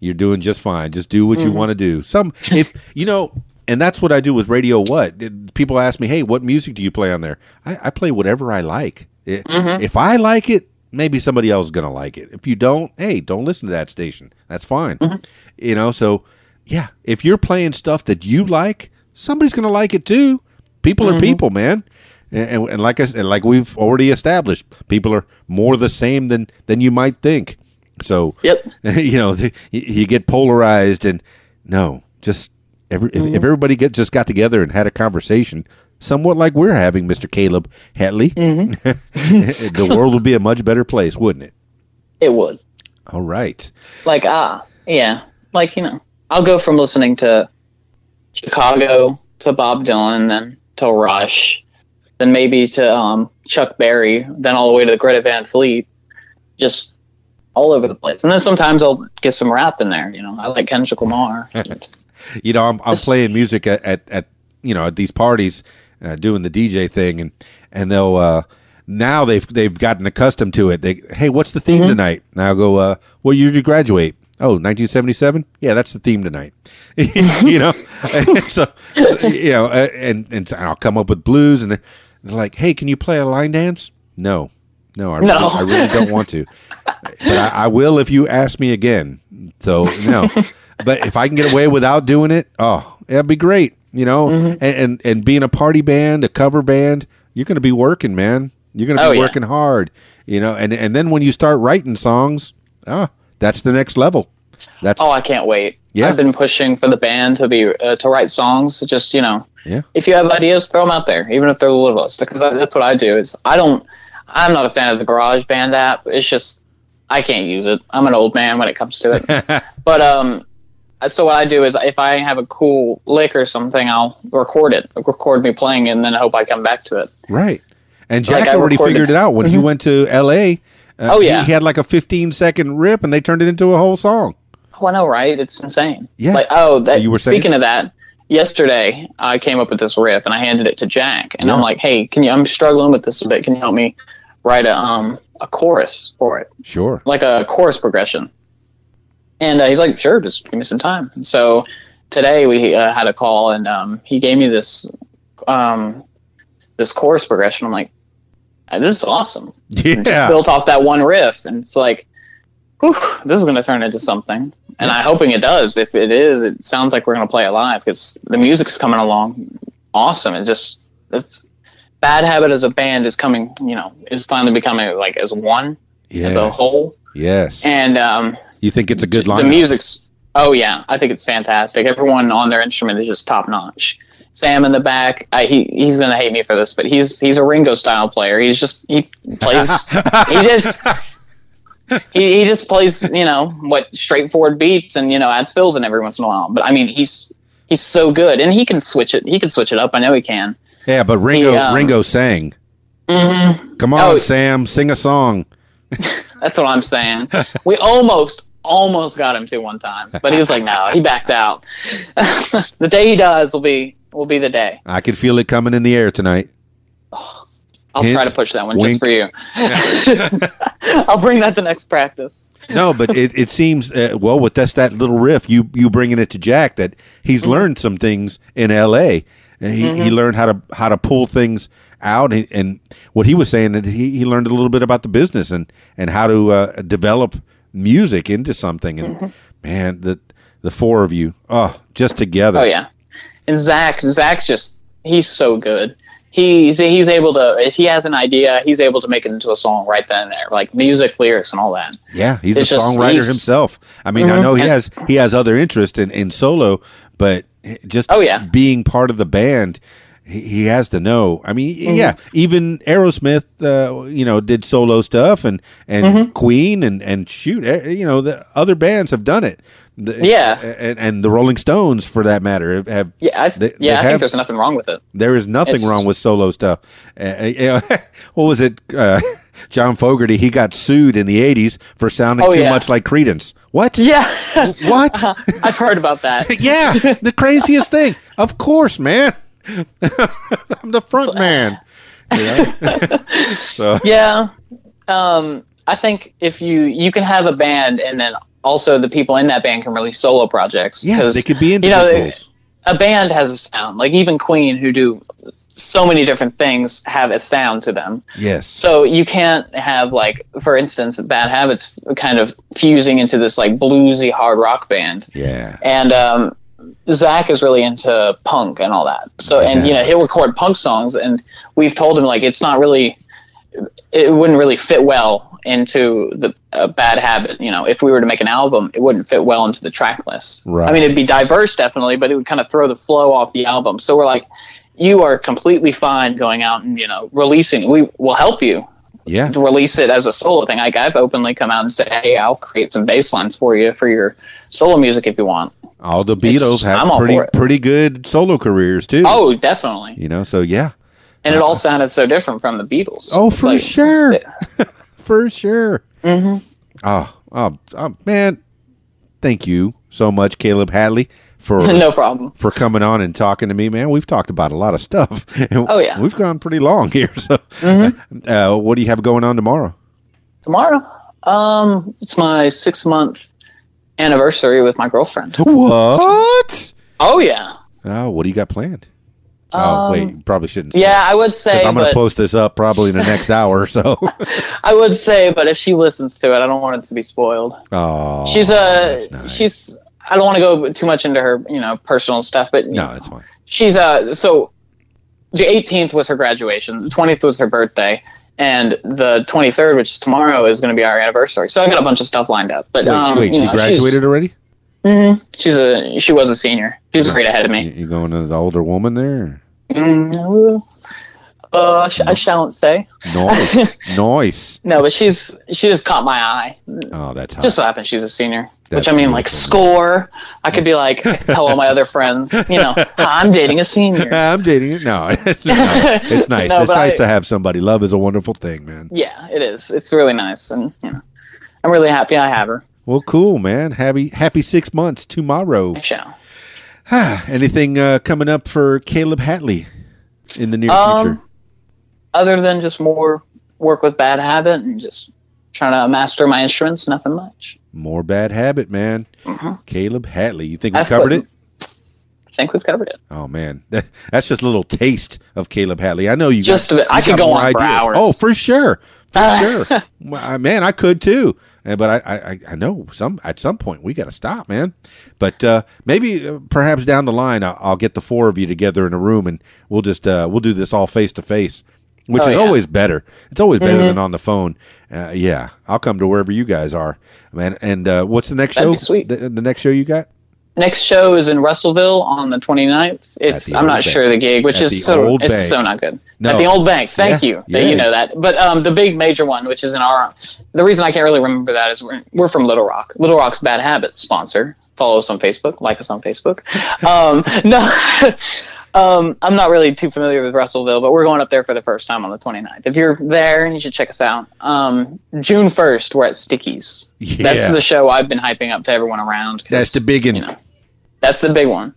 You're doing just fine. Just do what you Mm-hmm. want to do. Some if you know, and that's what I do with Radio What. People ask me, "Hey, what music do you play on there?" I, I play whatever I like. I- Mm-hmm. If I like it, maybe somebody else is gonna like it. If you don't, hey, don't listen to that station. That's fine. Mm-hmm. You know. So yeah, if you're playing stuff that you like, somebody's gonna like it too. People Mm-hmm. are people, man. And, and, and like I said, like we've already established, people are more the same than than you might think. So Yep. you know, you, get polarized, and no, just every, if, if everybody get just got together and had a conversation, somewhat like we're having, Mister Kaleb Hatley, the world would be a much better place, wouldn't it? it would. All right, Like ah, yeah, like you know, I'll go from listening to Chicago to Bob Dylan, then to Rush, then maybe to um, Chuck Berry, then all the way to the Greta Van Fleet, just all over the place. And then sometimes I'll get some rap in there. You know, I like Kendrick Lamar. you know, I'm, I'm playing music at, at, at you know at these parties, uh, doing the DJ thing, and and they'll uh, now they've they've gotten accustomed to it. They hey, what's the theme tonight? And I'll go, uh, what year did you graduate? Oh, 1977. Yeah, that's the theme tonight. you know, And so you know, uh, and and I'll come up with blues, and they're they're like, hey, can you play a line dance? No. No, I, No. Really, I really don't want to, but I, I will if you ask me again. So no, but if I can get away without doing it, oh, that'd be great. You know, Mm-hmm. and, and and being a party band, a cover band, you're going to be working, man. You're going to be Oh, yeah. working hard. You know, and and then when you start writing songs, ah, that's the next level. That's Oh, I can't wait. Yeah. I've been pushing for the band to be uh, to write songs. Just you know, Yeah. if you have ideas, throw them out there, even if they're the littlest. Because I, that's what I do. Is I don't. I'm not a fan of the GarageBand app. It's just I can't use it. I'm an old man when it comes to it. but um, so what I do is if I have a cool lick or something, I'll record it. Record me playing, it, and then I hope I come back to it. right. And Jack Like already Mm-hmm. figured it out when he went to L.A. uh, Oh, yeah. he, had like a 15 second rip, and they turned it into a whole song. Oh, I know, right? It's insane. Yeah. Like, oh, that, you were saying? speaking of that, yesterday I came up with this riff and I handed it to Jack, and I'm like, "Hey, can you? I'm struggling with this a bit. Can you help me write a um a chorus for it, Sure. like a chorus progression?" And uh, he's like, "Sure, just give me some time." And so today we uh, had a call, and um, he gave me this um this chorus progression. I'm like, "Uh, "This is awesome." Yeah. built off that one riff, and it's like, whew, this is going to turn into something. And I'm hoping it does. If it is, it sounds like we're going to play it live because the music's coming along awesome. It just it's Bad Habit as a band is coming, you know, is finally becoming like as one Yes. as a whole. Yes. And um, you think it's a good line? the music's oh yeah, I think it's fantastic. Everyone on their instrument is just top notch. Sam in the back, I, he he's gonna hate me for this, but he's he's a Ringo style player. He's just he plays he just he, he just plays you know what straightforward beats and you know adds fills in every once in a while. But I mean he's he's so good and he can switch it. He can switch it up. I know he can. Yeah, but Ringo He, um, Ringo sang. hmm Come on, Oh. Sam, sing a song. That's what I'm saying. we almost almost got him to one time, but he was like, no, he backed out. the day he does will be will be the day. I could feel it coming in the air tonight. I'll Hint, try to push that one wink. just for you. I'll bring that to next practice. No, but it, it seems uh, well with that's that little riff you you bringing it to Jack that he's Mm-hmm. learned some things in L.A. And he, he learned how to how to pull things out and, and what he was saying that he, he learned a little bit about the business and and how to uh, develop music into something and Mm-hmm. man the the four of you oh just together Oh yeah, and Zach, Zach just he's so good. He's he's able to if he has an idea, he's able to make it into a song right then and there, like music, lyrics, and all that. Yeah, he's It's a just- songwriter he's- himself. I mean, I Mhm. know he And- has he has other interest in, in solo, but just Oh, yeah. being part of the band, he, he has to know. I mean, Mm-hmm. yeah, even Aerosmith, uh, you know, did solo stuff, and and Mm-hmm. Queen, and and shoot, eh, you know, the other bands have done it. The- Yeah. and, and the Rolling Stones, for that matter, have. Yeah, I, They- yeah, they I have- think there's nothing wrong with it. there is nothing It's- wrong with solo stuff. Uh, you know, what was it? Uh, John Fogerty, he got sued in the '80s for sounding Oh, too yeah. much like Creedence. What? Yeah. What? I've heard about that. yeah, the craziest thing. Of course, man. I'm the front man. Know? so Yeah. Um, I think if you you can have a band and then also the people in that band can release solo projects. yeah, they could be you know, individuals. a band has a sound. Like even Queen, who do so many different things, have a sound to them. yes. So you can't have like, for instance, Bad Habits kind of fusing into this like bluesy hard rock band. Yeah. and um, Zach is really into punk and all that. So, and you know, he'll record punk songs, and we've told him like it's not really, it wouldn't really fit well into the uh, Bad Habit. You know, if we were to make an album, it wouldn't fit well into the track list. Right. I mean, it'd be diverse definitely, but it would kind of throw the flow off the album. So we're like, you are completely fine going out and you know releasing. We will help you Yeah. to release it as a solo thing. Like I've openly come out and said, "Hey, I'll create some bass lines for you for your solo music if you want." All the Beatles have I'm pretty pretty good solo careers too. Oh, definitely. You know, so yeah, And it all sounded so different from the Beatles. Oh, It's for sure. for sure. Mm-hmm. Oh, oh, oh, man! Thank you so much, Kaleb Hatley, for no problem. for coming on and talking to me, man. We've talked about a lot of stuff. Oh, yeah. we've gone pretty long here. So, uh, what do you have going on tomorrow? Tomorrow, um, it's my six month anniversary with my girlfriend. What? Oh yeah. Oh, what do you got planned? Oh, Um, wait, you probably shouldn't. Say Yeah, I would say, I'm going to post this up probably in the next hour or so. I would say, but if she listens to it, I don't want it to be spoiled. oh, she's a, nice. she's. I don't want to go too much into her, you know, personal stuff, but no, it's fine. she's uh so the 18th was her graduation the 20th was her birthday and the 23rd which is tomorrow is going to be our anniversary so i got a bunch of stuff lined up but Wait, um wait you she know, graduated already? She's, she's a she was a senior she's right ahead of me you going to the older woman there? mm, uh, sh- i shan't say Nice, nice. no but she's she just caught my eye Oh, that's hot. just so happens she's a senior That's which i mean like score i could be like hello my other friends you know i'm dating a senior I'm dating it. No, it's nice. It's nice. No, it's nice I- to have somebody. Love is a wonderful thing, man. yeah it is it's really nice and you know i'm really happy i have her Well, cool, man. Happy happy six months tomorrow. I shall. Anything uh, coming up for Kaleb Hatley in the near Um, future? other than just more work with bad habit and just trying to master my instruments, nothing much. More bad habit, man. Kaleb Hatley. You think we I've covered put- it? I think we've covered it. Oh man, That- that's just a little taste of Kaleb Hatley. I know you. Just got, a bit. I could go on for hours. Oh, for sure, for sure. Man, I could too. Uh, But I, I, I- know some at some point we got to stop, man. But uh, maybe, uh, perhaps down the line, I'll, I'll get the four of you together in a room and we'll just uh, we'll do this all face to face, which Oh, is yeah. Mm-hmm. always better. It's always better than on the phone. Uh, yeah, I'll come to wherever you guys are, man. And uh, what's the next That'd show? be sweet. The, the next show you got? Next show is in Russellville on the 29th. It's the I'm not bank. sure the gig, which At is so it's bank. so not good. No. At the old bank. Thank Yeah, you. yeah. You know that. But um, the big major one, which is in our the reason I can't really remember that is we're, we're from Little Rock. Little Rock's Bad Habits sponsor. Follow us on Facebook. Like us on Facebook. Um, no. Um, I'm not really too familiar with Russellville, but we're going up there for the first time on the 29th. If you're there, you should check us out. Um, June 1st, we're at Stickyz. That's the show I've been hyping up to everyone around. That's the big one. You know, that's the big one.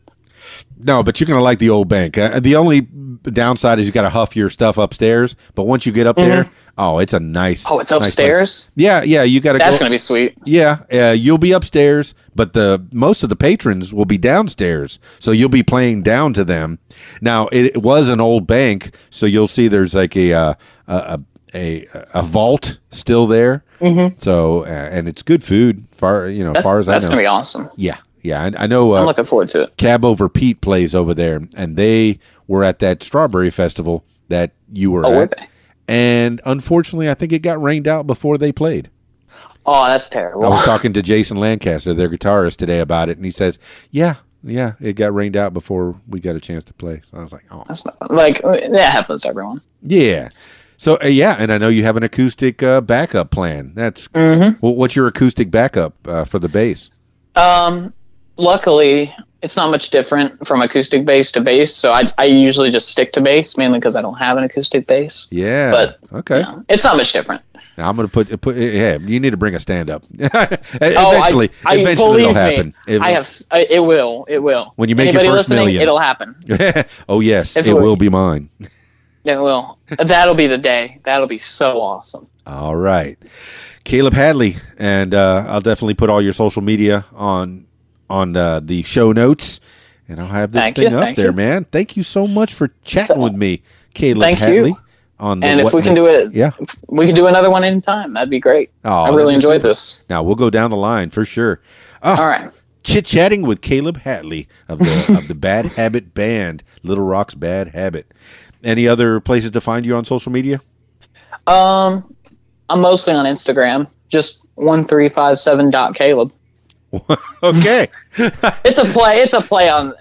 No, but you're gonna like the old bank. Uh, the only downside is you got to huff your stuff upstairs. But once you get up there, oh, it's a nice. Oh, it's nice place. upstairs. yeah, yeah. You got to That's go. gonna be sweet. yeah, uh, you'll be upstairs, but the most of the patrons will be downstairs, so you'll be playing down to them. Now, it, it was an old bank, so you'll see there's like a uh, a, a a vault still there. Mm-hmm. So, uh, and it's good food, far you know, That's, far as I know, that's gonna be awesome. yeah, yeah. I, I know. Uh, I'm looking forward to it. Cab Over Pete plays over there, and they were at that strawberry festival that you were Oh, were at. they? And unfortunately, I think it got rained out before they played. Oh, that's terrible. I was talking to Jason Lancaster, their guitarist, today about it, and he says, "Yeah, yeah, it got rained out before we got a chance to play." So I was like, "Oh, That's not, like that happens to everyone. yeah." So uh, yeah, and I know you have an acoustic uh, backup plan. That's Mm-hmm. well, what's your acoustic backup uh, for the bass? Um, luckily, it's not much different from acoustic bass to bass. So I, I usually just stick to bass mainly because I don't have an acoustic bass. Yeah. But okay. you know, it's not much different. Now I'm gonna put put. Yeah, you need to bring a stand up. eventually, oh, I, I, eventually it'll happen. It I will. have. It will. It will. When you make your first million. it'll happen. oh yes, If it will be mine. It will. That'll be the day. That'll be so awesome. All right, Kaleb Hatley, and uh, I'll definitely put all your social media on on uh, the show notes, and I'll have this Thank thing you, up there, you. man. Thank you so much for chatting with me, Kaleb Thank you. On the And if we can do it, yeah. we can do another one anytime. That'd be great. Oh, I really enjoyed this. Now we'll go down the line for sure. Oh, All right. chit chatting with Kaleb Hatley of the of the Bad Habit Band, Little Rock's Bad Habit. Any other places to find you on social media? Um, I'm mostly on Instagram. Just one three five seven dot Kaleb. okay, It's a play. It's a play on.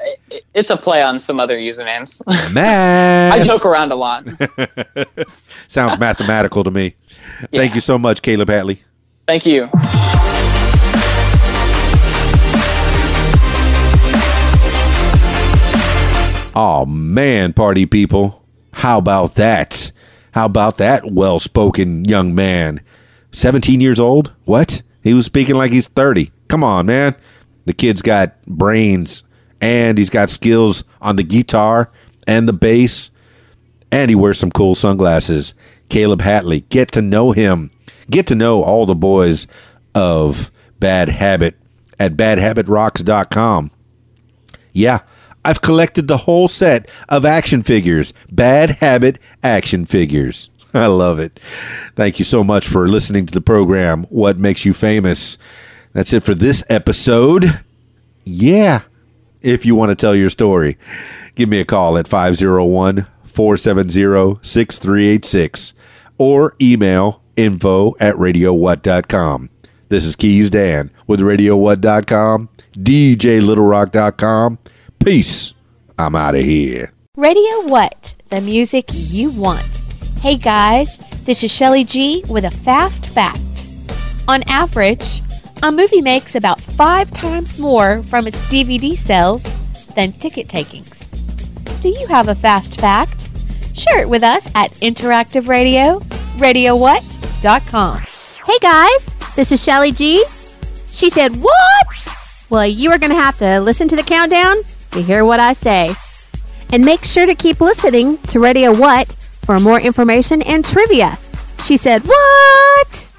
It's a play on some other usernames. man. I joke around a lot. Sounds mathematical to me. Thank you so much, Kaleb Hatley. Thank you. Oh man, party people. How about that? How about that well spoken young man? 17 years old? What? He was speaking like he's 30. Come on, man. The kid's got brains and he's got skills on the guitar and the bass. And he wears some cool sunglasses. Kaleb Hatley. Get to know him. Get to know all the boys of Bad Habit at badhabitrocks.com. Yeah, I've collected the whole set of action figures, Bad Habit action figures. I love it. Thank you so much for listening to the program, What Makes You Famous. That's it for this episode. Yeah. If you want to tell your story, give me a call at 501 470 6386 or email info at radiowhat.com. This is Keys Dan with radiowhat.com, djlittlerock.com. Peace. I'm out of here. Radio What? The music you want. Hey guys, this is Shelly G with a fast fact. On average, a movie makes about five times more from its DVD sales than ticket takings. Do you have a fast fact? Share it with us at Interactive Radio, radiowhat.com. Hey guys, this is Shelly G. She said, What? Well, you are going to have to listen to the countdown to hear what I say. And make sure to keep listening to Radio What for more information and trivia. She said, What?